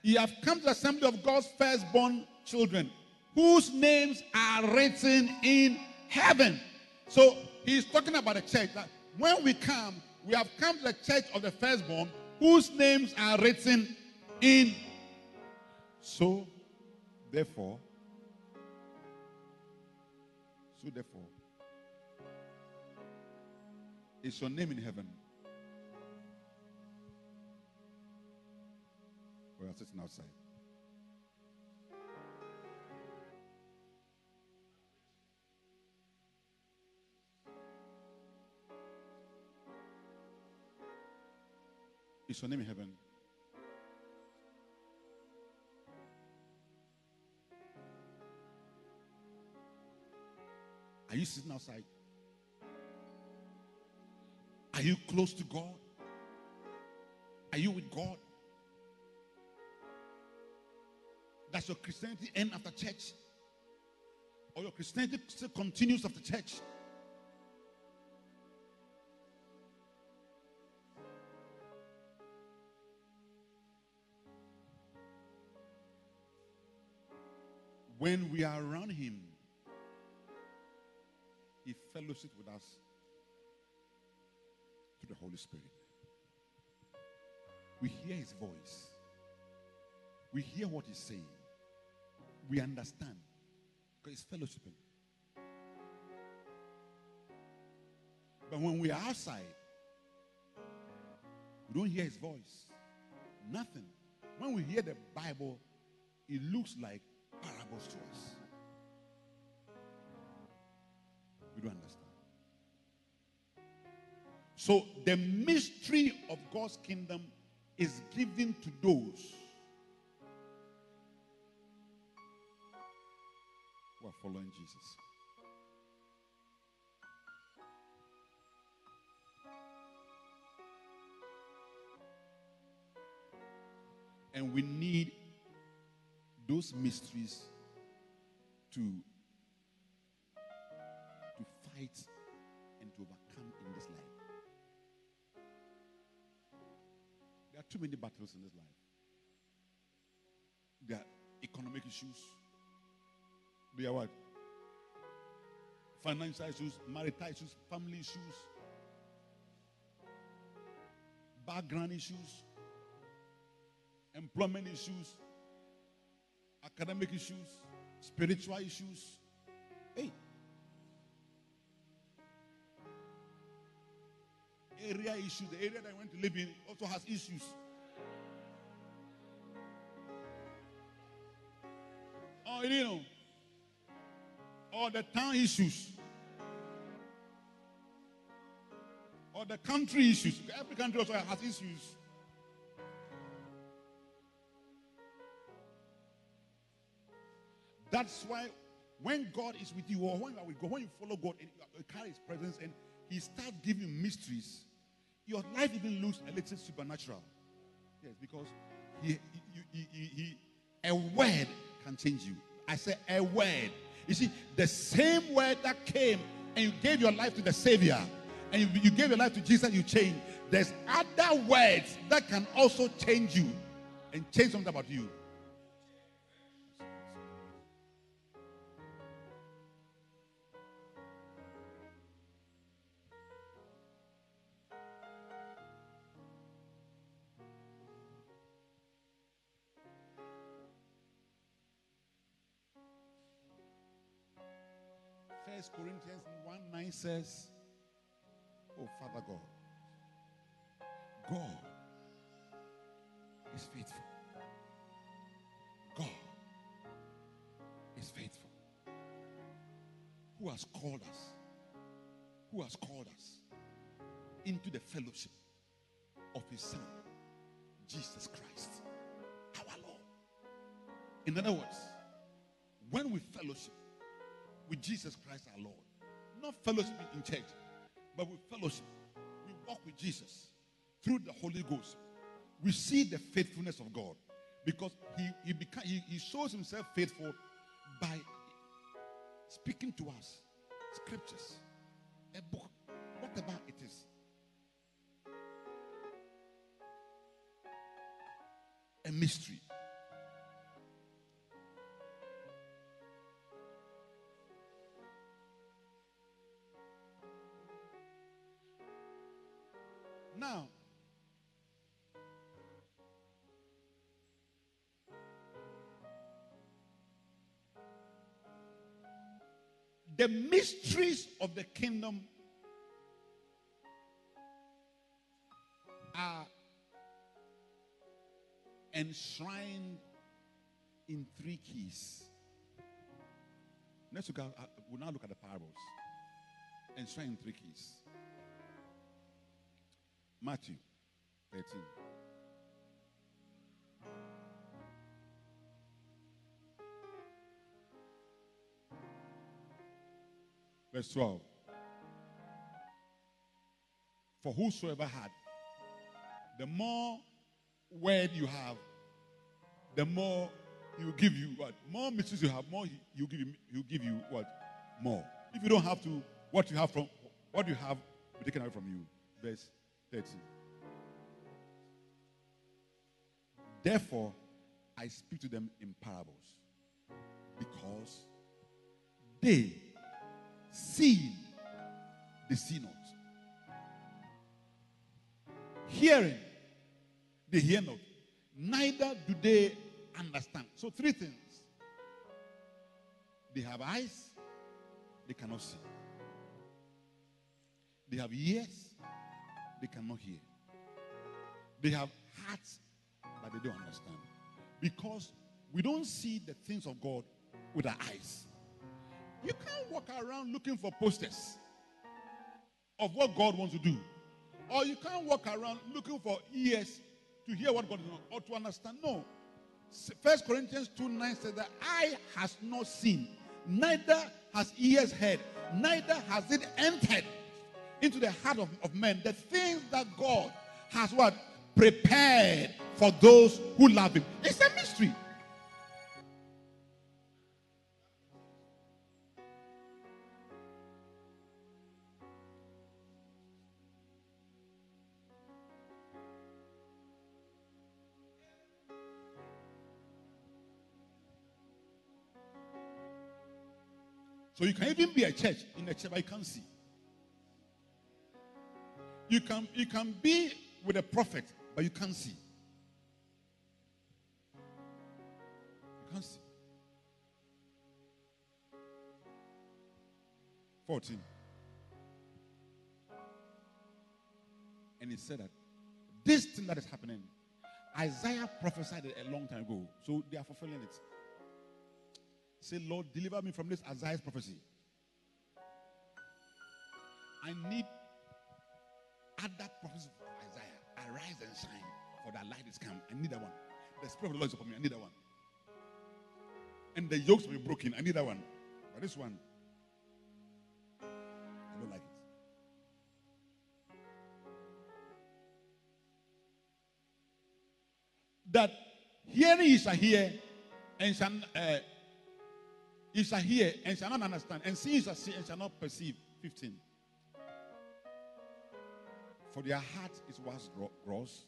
You have come to the assembly of God's firstborn children, whose names are written in heaven. So he's talking about the church. That when we come, we have come to the church of the firstborn, whose names are written in. So, therefore, so therefore, is your name in heaven? We are sitting outside. Is your name in heaven? Are you sitting outside? Are you close to God? Are you with God? Does your Christianity end after church? Or your Christianity still continues after church? When we are around Him, He fellowship with us through the Holy Spirit. We hear His voice, we hear what He's saying, we understand because He's fellowshipping. But when we are outside, we don't hear His voice. Nothing. When we hear the Bible, it looks like parables to us. We don't understand. So the mystery of God's kingdom is given to those who are following Jesus. And we need those mysteries to fight and to overcome in this life. There are too many battles in this life. There are economic issues. There are what? Financial issues, marital issues, family issues, background issues, employment issues, academic issues, spiritual issues. Hey. Area issue, the area that I went to live in also has issues. Oh, you know. Or the town issues. Or the country issues. Every country also has issues. That's why when God is with you, or when you are with God, when you follow God and you carry His presence and He starts giving mysteries, your life even looks a little supernatural. Yes, because he, he, he, a word can change you. I say a word. You see, the same word that came and you gave your life to the Savior and you, you gave your life to Jesus, you changed. there's other words that can also change you and change something about you. Corinthians 1 9 says, Oh, Father God, God is faithful. God is faithful. Who has called us? Who has called us into the fellowship of His Son, Jesus Christ, our Lord. In other words, when we fellowship with Jesus Christ our Lord, not fellowship in church, but with fellowship, we walk with Jesus through the Holy Ghost. We see the faithfulness of God because He He, beca- he, he shows Himself faithful by speaking to us scriptures, a book, whatever it is. A mystery. The mysteries of the kingdom are enshrined in three keys. Look at, uh, we'll now look at the parables. Enshrined in three keys. Matthew 13. Verse 12. For whosoever had, the more word you have, the more he will give you what? More mysteries you have, more he will give you, he'll give you what? More. If you don't have to, what you have from what you have be taken away from you. Verse 13. Therefore, I speak to them in parables, because they seeing, they see not. Hearing, they hear not. Neither do they understand. So, three things they have eyes, they cannot see. They have ears, they cannot hear. They have hearts, but they don't understand. Because we don't see the things of God with our eyes. You can't walk around looking for posters of what God wants to do. Or you can't walk around looking for ears to hear what God doing or to understand. No. First Corinthians 2 9 says that eye has not seen, neither has ears heard, neither has it entered into the heart of, of men the things that God has what? Prepared for those who love him. It's a mystery. So you can even be a church in a church, but you can't see. You can you can be with a prophet, but you can't see. You can't see. 14. And he said that this thing that is happening, Isaiah prophesied it a long time ago. So they are fulfilling it. Say, Lord, deliver me from this Isaiah's prophecy. I need other prophecies of Isaiah. Arise and shine, for the light is come. I need that one. The spirit of the Lord is upon me. I need that one. And the yokes will be broken. I need that one. But this one, I don't like it. That hearing you shall hear and shall uh, you shall hear and shall not understand, and see you shall see and shall not perceive. 15. For their heart is was gross,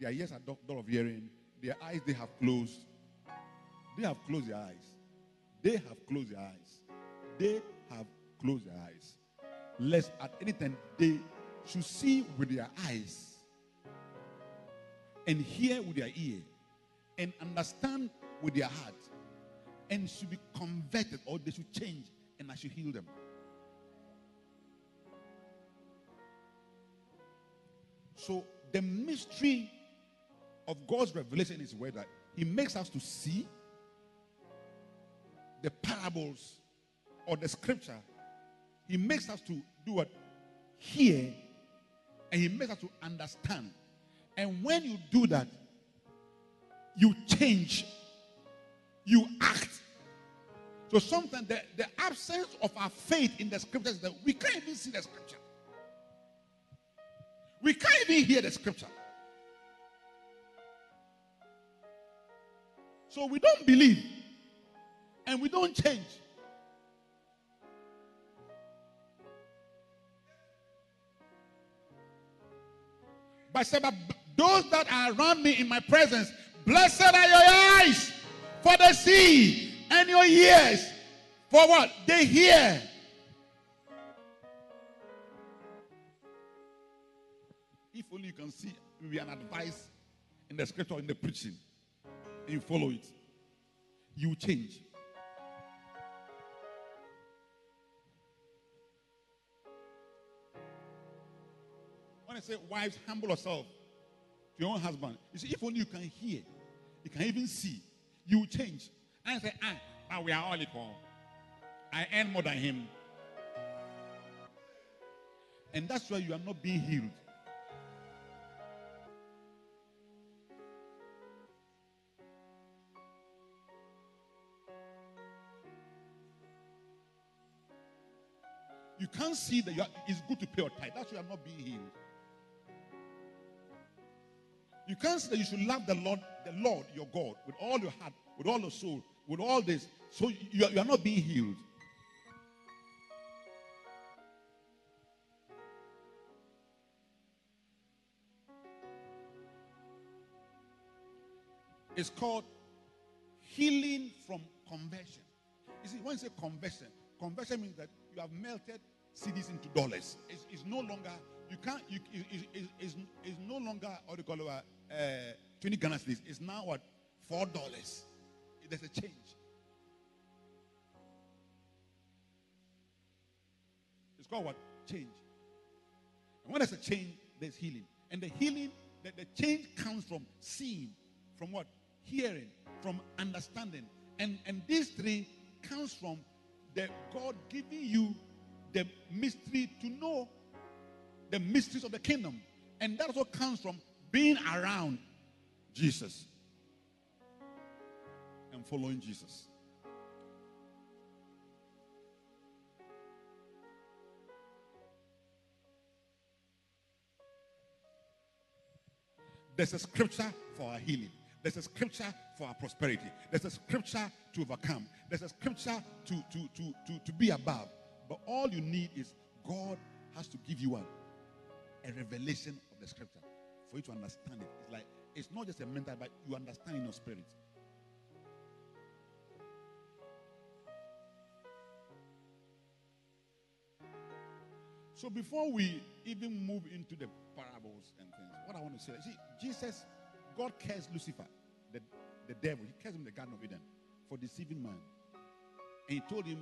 their ears are dull of hearing, their eyes they have closed. They have closed their eyes. They have closed their eyes. They have closed their eyes. Lest at any time they should see with their eyes and hear with their ear and understand with their heart and should be converted or they should change and I should heal them. So the mystery of God's revelation is where that He makes us to see the parables or the scripture. He makes us to do what? Hear and He makes us to understand. And when you do that, you change, you act. So sometimes the, the absence of our faith in the scriptures that we can't even see the scripture. We can't even hear the scripture. So we don't believe and we don't change. But those that are around me in my presence, blessed are your eyes for the see, and your ears for what? They hear. If only you can see maybe an advice in the scripture in the preaching, and you follow it, you change. When I say wives, humble yourself to your own husband, you see, if only you can hear, you can even see, you change. I say, ah, but we are all equal. I earn more than him. And that's why you are not being healed. You can't see that are, it's good to pay your tithe. That's why you are not being healed. You can't see that you should love the Lord, the Lord your God, with all your heart, with all your soul, with all this. So you are, you are not being healed. It's called healing from conversion. You see, when you say conversion, conversion means that you have melted cedis into dollars. It's, it's no longer, you can't, you, it, it, it's, it's no longer, what do you call it, uh, 20 Ghana cedis. It's now what? $4. There's a change. Called what? Change. And when there's a change, there's healing. And the healing, the, the change comes from seeing, from what? Hearing, from understanding. And, and these three comes from the God giving you the mystery to know the mysteries of the kingdom. And that also comes from being around Jesus and following Jesus. There's a scripture for our healing. There's a scripture for our prosperity. There's a scripture to overcome. There's a scripture to, to, to, to, to be above. But all you need is God has to give you a, a revelation of the scripture for you to understand it. It's like it's not just a mental, but you understand in your spirit. So before we even move into the parables and things, what I want to say, see, Jesus, God cares Lucifer, the, the devil. He cares him in the Garden of Eden for deceiving man. And he told him,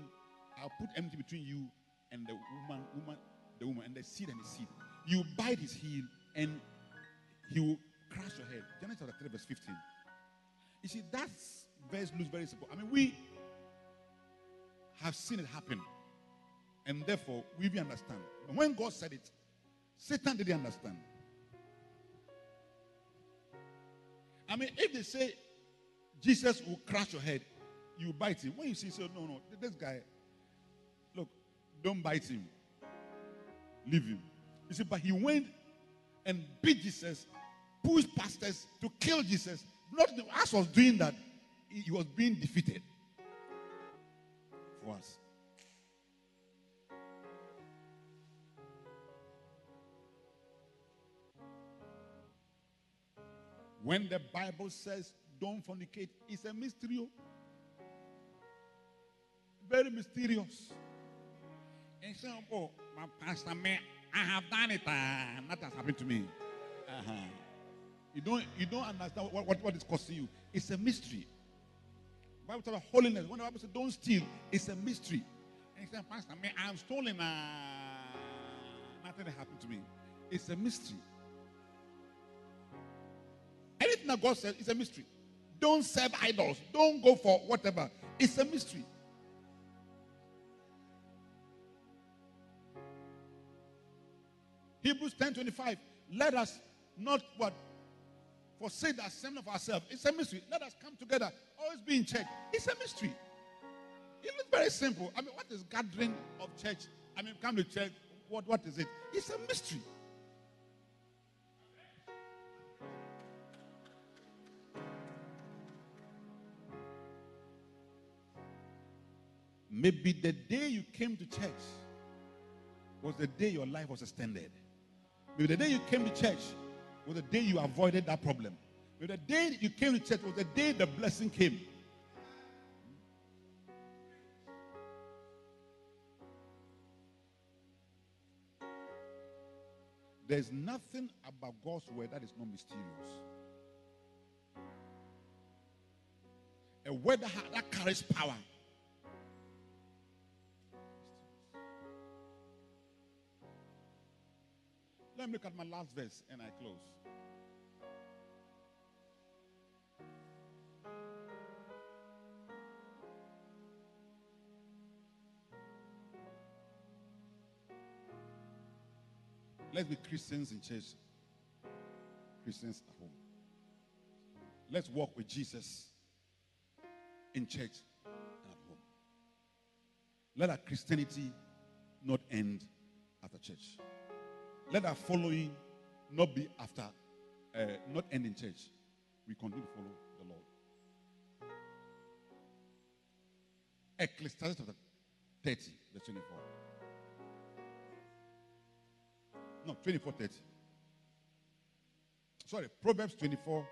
I'll put enmity between you and the woman, woman, the woman, and the seed and the seed. You bite his heel, and he will crush your head. Genesis chapter 3, verse 15. You see, that verse looks very simple. I mean, we have seen it happen. And therefore, we understand. When God said it, Satan didn't understand. I mean, if they say Jesus will crush your head, you bite him. When you see, say, no, no, this guy, look, don't bite him. Leave him. You see, but he went and beat Jesus, pushed pastors to kill Jesus. Not as was doing that, he was being defeated for us. When the Bible says don't fornicate, it's a mystery. Very mysterious. And say, oh, my pastor, man, I have done it. Uh, nothing has happened to me. Uh-huh. You don't, you don't understand what, what, what is costing you. It's a mystery. Bible talks about holiness. When the Bible says don't steal, it's a mystery. And he said, Pastor, man, I'm stolen. Uh, nothing happened to me. It's a mystery. That God says it's a mystery. Don't serve idols. Don't go for whatever. It's a mystery. Hebrews 10 25. Let us not what? Forsake the assembly of ourselves. It's a mystery. Let us come together. Always be in church. It's a mystery. It looks very simple. I mean, what is gathering of church? I mean, come to church. What, what is it? It's a mystery. Maybe the day you came to church was the day your life was extended. Maybe the day you came to church was the day you avoided that problem. Maybe the day you came to church was the day the blessing came. There's nothing about God's word that is not mysterious. A word that, that carries power. Let me look at my last verse and I close. Let's be Christians in church, Christians at home. Let's walk with Jesus in church and at home. Let our Christianity not end at the church. Let our following not be after, uh, not end in church. We continue to follow the Lord. Ecclesiastes chapter 30, verse 24. No, 24, 30. Sorry, Proverbs 24,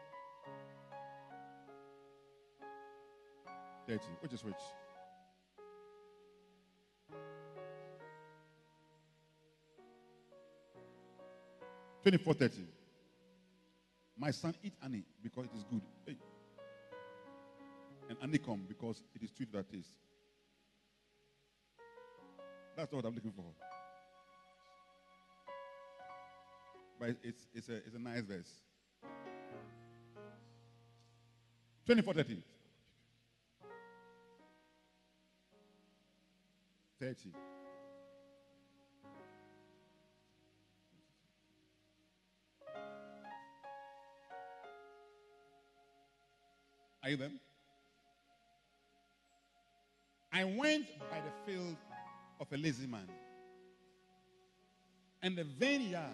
30. Which is which? Twenty-four thirty. My son, eat honey because it is good. Hey. And honeycomb because it is sweet that taste. That's what I'm looking for. But it's, it's, a, it's a nice verse. 24 30. Are you there? I went by the field of a lazy man and the vineyard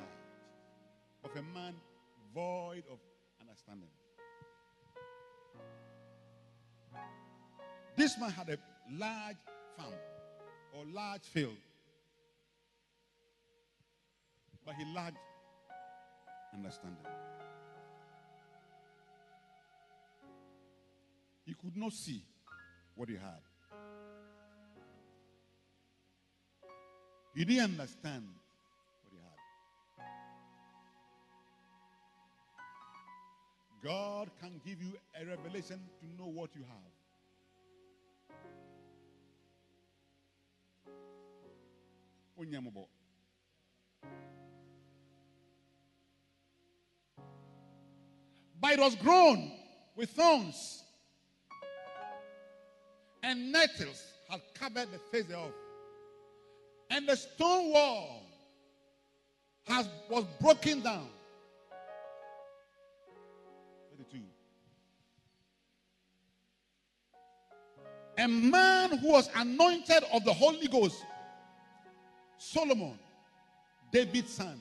of a man void of understanding. This man had a large farm or large field, but he lacked understanding. He could not see what he had. He didn't understand what he had. God can give you a revelation to know what you have. But it was grown with thorns, and nettles had covered the face thereof. And the stone wall has, was broken down. 32. A man who was anointed of the Holy Ghost, Solomon, David's son,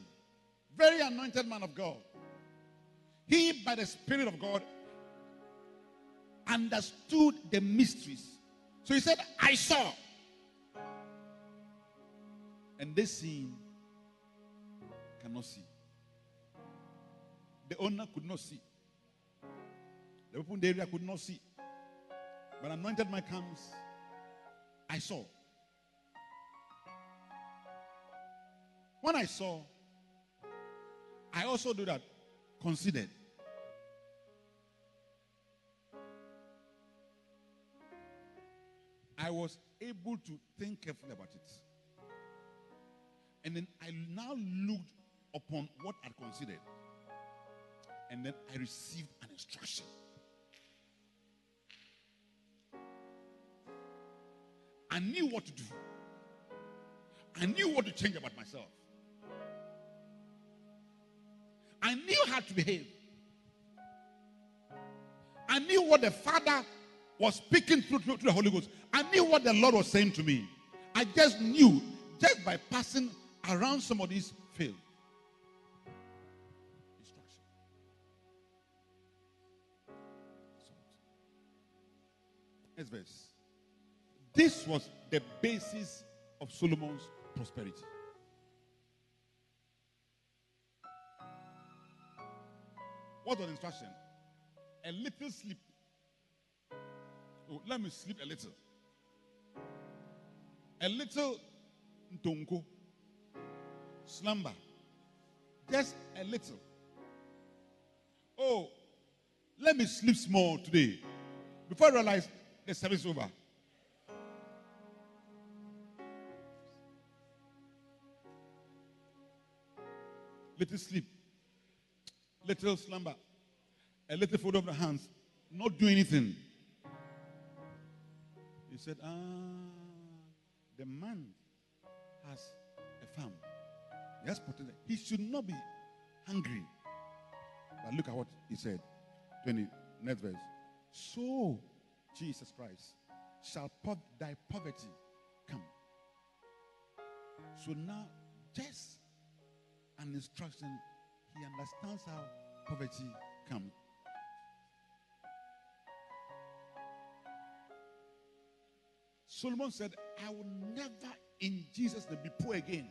very anointed man of God. He, by the Spirit of God, understood the mysteries. So he said, I saw. And this scene cannot see. The owner could not see. The open area could not see. But anointed my comes, I saw. When I saw, I also do that. Considered. I was able to think carefully about it. And then I now looked upon what I considered. And then I received an instruction. I knew what to do. I knew what to change about myself. I knew how to behave. I knew what the Father was speaking through, the Holy Ghost. I knew what the Lord was saying to me. I just knew just by passing around somebody's field. Instruction. Next verse. This was the basis of Solomon's prosperity. What was the instruction? A little sleep. Oh, let me sleep a little. A little ntonko. Slumber. Just a little. Oh, let me sleep small today. Before I realize the service over. Little sleep. Little slumber. A little fold of the hands. Not do anything. He said, Ah, the man has a farm. He has potential. He should not be hungry. But look at what he said. 20, next verse. So, Jesus Christ, shall po- thy poverty come. So now, just an instruction, he understands how poverty comes. Solomon said, I will never in Jesus name be poor again.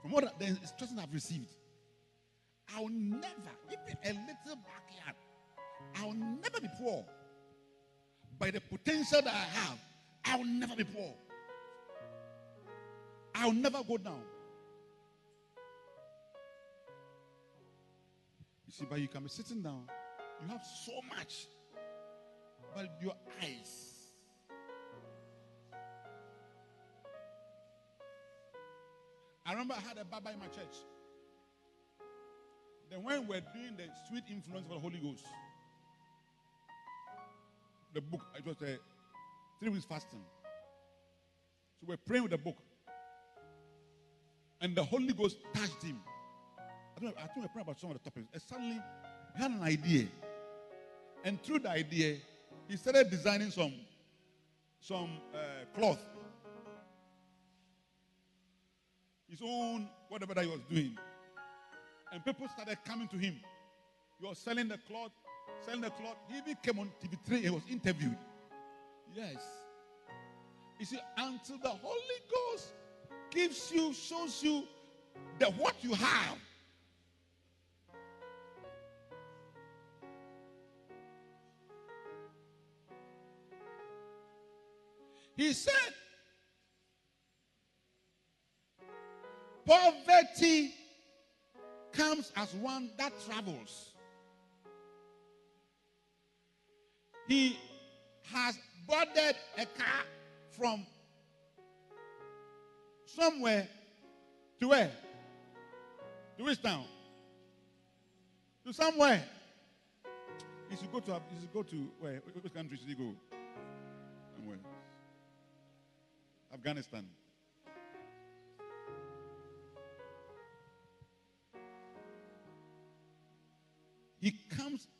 From what the instructions I've received, I will never, even a little backyard, I will never be poor. By the potential that I have, I will never be poor. I will never go down. You see, but you can be sitting down, you have so much, but your eyes I remember I had a Baba in my church. Then when we were doing the sweet influence of the Holy Ghost, the book, it was a three weeks fasting. So we're praying with the book. And the Holy Ghost touched him. I don't know, I think we're praying about some of the topics. And suddenly he had an idea. And through the idea, he started designing some some uh, cloth his own whatever that he was doing. And people started coming to him. He was selling the cloth, selling the cloth. He even came on TV3, he was interviewed. Yes. You see, until the Holy Ghost gives you, shows you that what you have. He said, Poverty comes as one that travels. He has boarded a car from somewhere to where? To which town? To somewhere. He should go to he should go to where? Which country should he go? Somewhere. Afghanistan.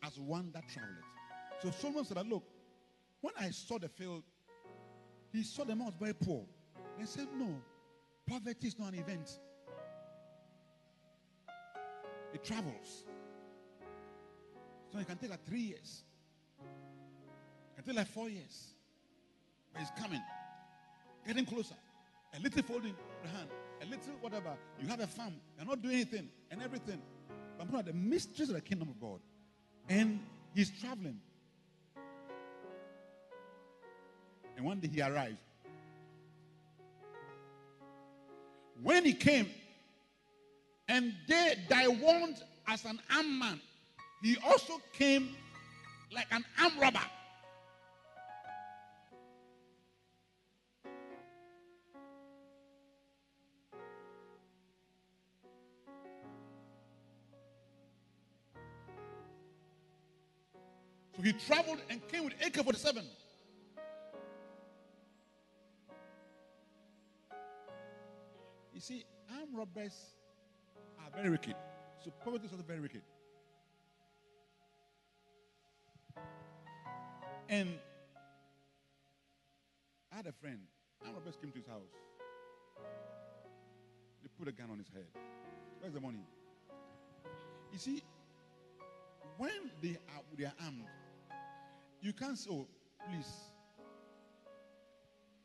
As one that traveled. So Solomon said, Look, when I saw the field, he saw the man was very poor. They said, No, poverty is not an event. It travels. So it can take like three years. It can take like four years. But it's coming. Getting closer. A little folding the hand. A little whatever. You have a farm. You're not doing anything and everything. But I'm about the mysteries of the kingdom of God. And He's traveling. And one day he arrived. When he came, and they that warned as an armed man, he also came like an armed robber. Traveled and came with AK 47. You see, armed robbers are very wicked. So poverty is also very wicked. And I had a friend. Armed robbers came to his house. They put a gun on his head. Where's the money? You see, when they are they are armed, you can't say, "Oh, please,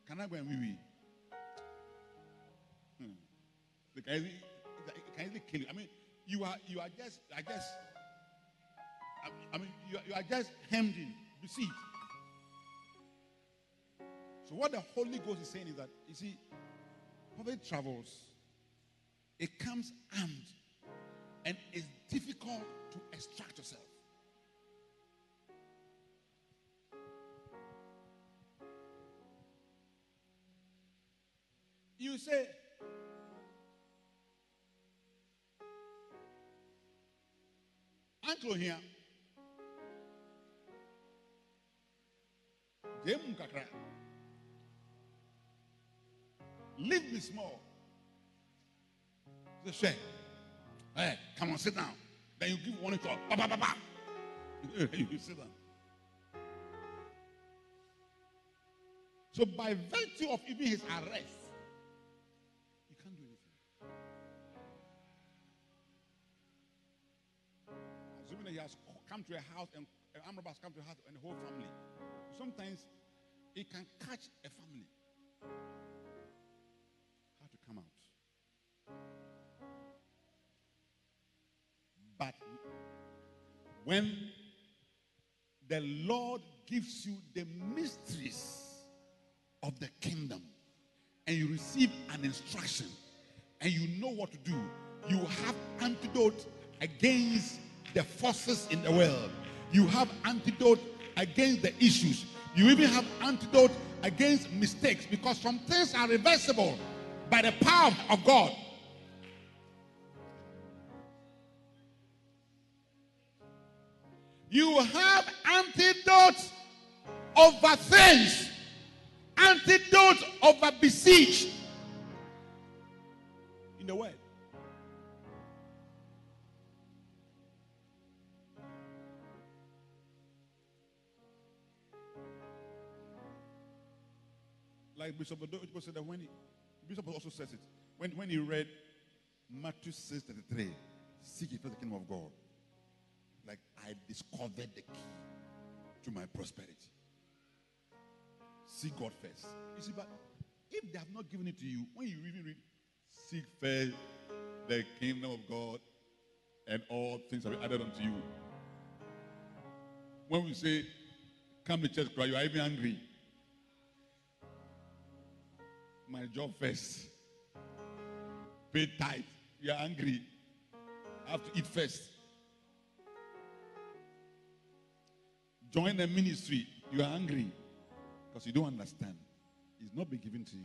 can I go and wee wee?" Hmm. Can they can kill you. I mean, you are you are just I guess. I, I mean, you are, you are just hemmed in, besieged. So what the Holy Ghost is saying is that you see, public travels, it comes armed, and it's difficult to extract yourself. You say, Uncle here, Jem kakra. Leave me small. Say, share. Hey, come on, sit down. Then you give one talk. Ba, ba, ba, ba. you sit down. So by virtue of even his arrest, he has come to a house and an has come to a house and the whole family. Sometimes it can catch a family. How to come out. But when the Lord gives you the mysteries of the kingdom and you receive an instruction and you know what to do, you have antidote against the forces in the world. You have antidote against the issues. You even have antidote against mistakes because some things are reversible by the power of God. You have antidote over things, antidote over besieged in the word. Like Bishop Odochukwu said that when he, Bishop also says it when, when he read Matthew 6 33, seek ye first the kingdom of God. Like I discovered the key to my prosperity. Seek God first. You see, but if they have not given it to you, when you really read, seek first the kingdom of God, and all things be added unto you. When we say, come to church, cry, you are even angry. My job first. Pay tight. You are angry. I have to eat first. Join the ministry. You are angry because you don't understand. It's not been given to you.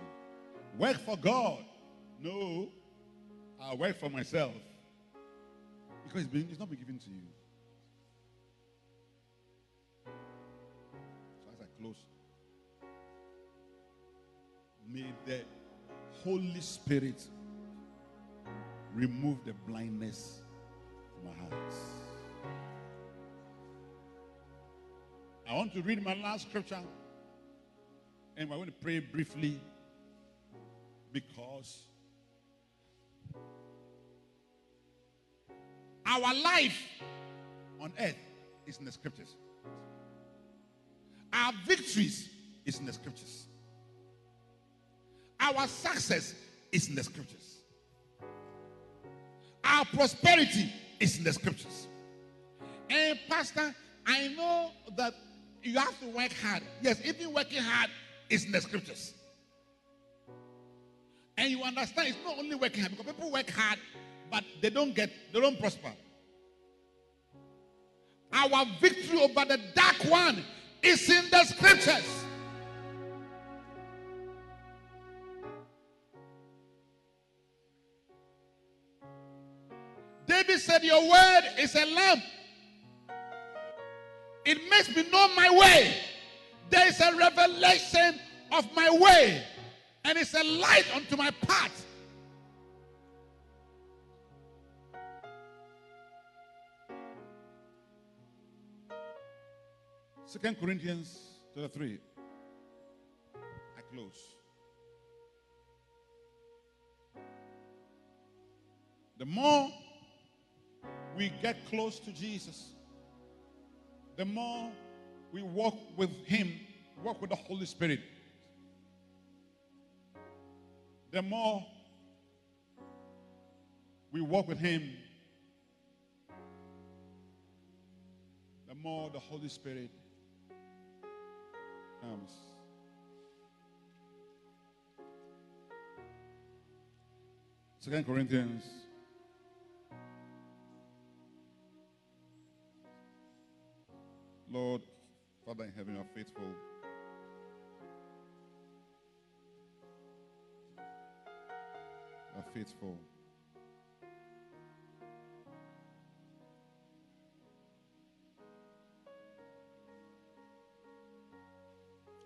Work for God. No, I work for myself because it's, been, it's not been given to you. So as I close, may the Holy Spirit remove the blindness from our hearts. I want to read my last scripture and I want to pray briefly because our life on earth is in the scriptures. Our victories is in the scriptures. Our success is in the scriptures. Our prosperity is in the scriptures. And Pastor, I know that you have to work hard. Yes, even working hard is in the scriptures. And you understand it's not only working hard because people work hard, but they don't get, they don't prosper. Our victory over the dark one is in the scriptures. Said, Your word is a lamp. It makes me know my way. There is a revelation of my way, and it's a light unto my path. Second Corinthians chapter 3. I close. The more we get close to Jesus, the more we walk with Him, walk with the Holy Spirit, the more we walk with Him, the more the Holy Spirit comes. Second Corinthians. Lord, Father in heaven, you are faithful. You are faithful.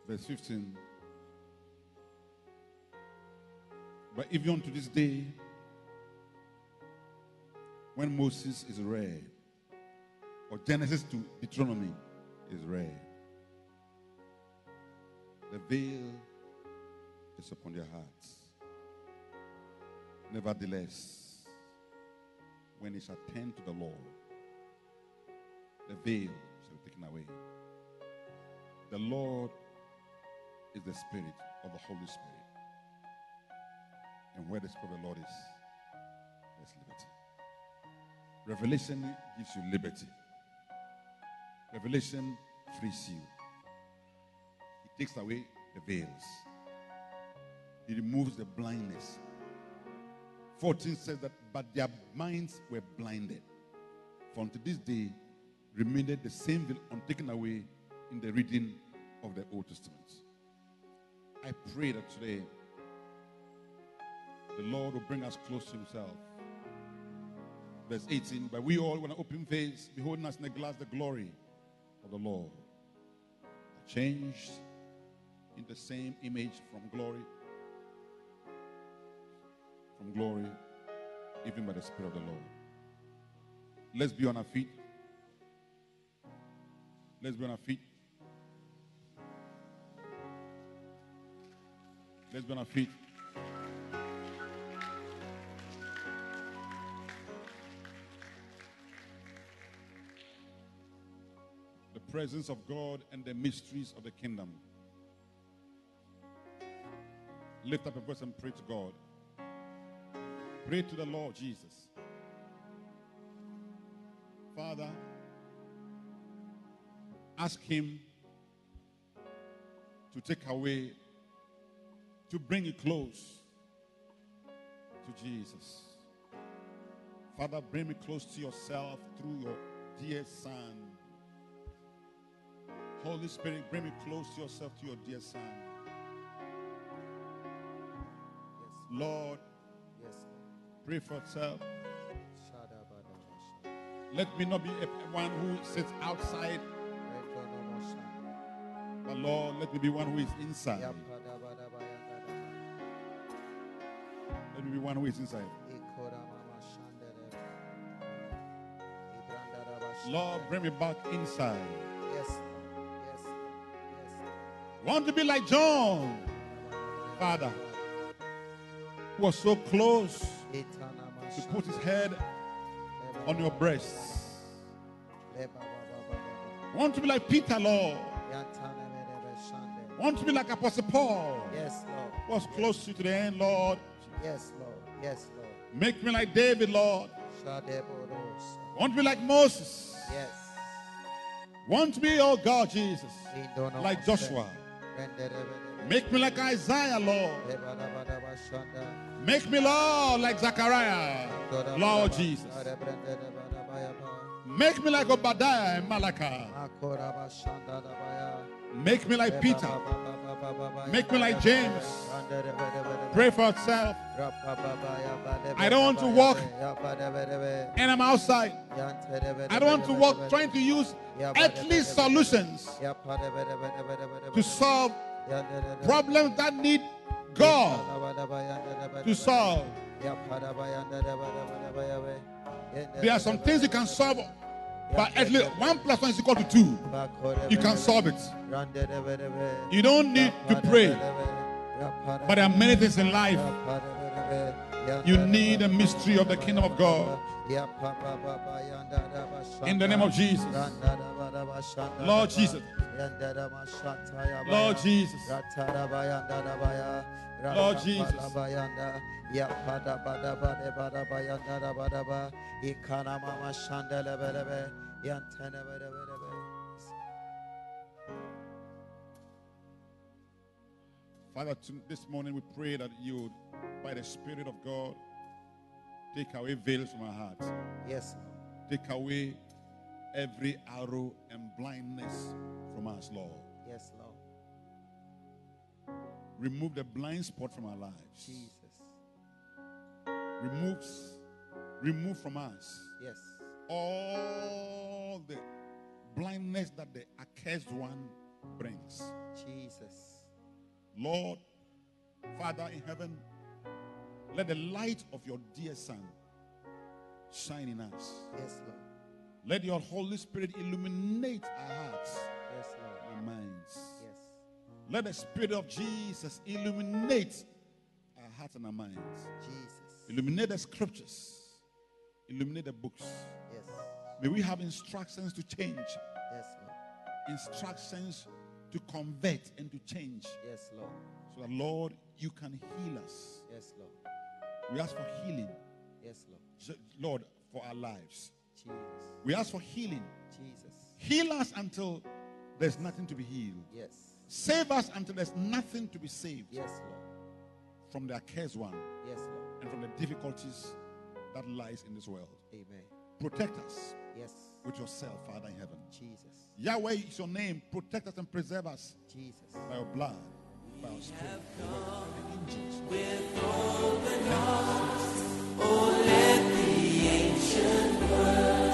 Verse 15. But even unto this day, when Moses is read, or Genesis to Deuteronomy is read, the veil is upon their hearts. Nevertheless, when it shall turn to the Lord, the veil shall be taken away. The Lord is the Spirit of the Holy Spirit. And where the Spirit of the Lord is, there's liberty. Revelation gives you liberty. Revelation frees you. It takes away the veils. It removes the blindness. 14 says that, but their minds were blinded. For unto this day remained the same veil untaken away in the reading of the Old Testament. I pray that today the Lord will bring us close to Himself. Verse 18, but we all, with an open face, beholding us in the glass the glory the Lord, changed in the same image from glory, from glory, even by the Spirit of the Lord. Let's be on our feet. Let's be on our feet. Let's be on our feet. Presence of God and the mysteries of the kingdom. Lift up a voice and pray to God. Pray to the Lord Jesus. Father, ask Him to take away to bring you close to Jesus. Father, bring me close to yourself through your dear Son. Holy Spirit, bring me close to yourself to your dear Son. Yes. Lord, Yes. pray for yourself. Let me not be a, one who sits outside, but Lord, let me be one who is inside. Let me be one who is inside. Lord, bring me back inside. Want to be like John, Father, who was so close to put his head on your breast. Want to be like Peter, Lord. Want to be like Apostle Paul. Yes, Lord. Was close to to the end, Lord. Yes, Lord. Yes, Lord. Make me like David, Lord. Want to be like Moses. Yes. Want me, oh God, Jesus, like. Joshua. Make me like Isaiah, Lord. Make me, Lord, like Zechariah, Lord Jesus. Make me like Obadiah and Malachi. Make me like Peter. Make me like James. Pray for yourself. I don't want to walk and I'm outside. I don't want to walk trying to use earthly solutions to solve problems that need God to solve. There are some things you can solve by earthly. One plus one is equal to two. You can solve it. You don't need to pray. But there are many things in life you need a mystery of the kingdom of God. In the name of Jesus. Lord Jesus. Lord Jesus. Lord Jesus. Father, this morning we pray that you by the Spirit of God, take away veils from our hearts. Yes, Take away every arrow and blindness from us, Lord. yes, Lord. Remove the blind spot from our lives. Jesus. Remove, remove from us Yes. all the blindness that the accursed one brings. Jesus. Lord, Father in heaven, let the light of your dear Son shine in us. Yes, Lord. Let your Holy Spirit illuminate our hearts Yes, Lord. our minds. Yes. Let the Spirit of Jesus illuminate our hearts and our minds. Jesus. Illuminate the scriptures. Illuminate the books. Yes. May we have instructions to change, Yes, Lord. instructions to convert and to change. Yes, Lord. So that, Lord, you can heal us. Yes, Lord. We ask for healing, Yes, Lord. Ju- Lord, for our lives. Jesus. We ask for healing. Jesus. Heal us until there's nothing to be healed. Yes. Save us until there's nothing to be saved Yes, Lord. from the accursed one Yes, Lord. and from the difficulties that lies in this world. Amen. Protect us Yes with yourself, Father in heaven. Jesus. Yahweh is your name. Protect us and preserve us. Jesus. By your blood, by your spirit. With open hearts, oh, let the ancient.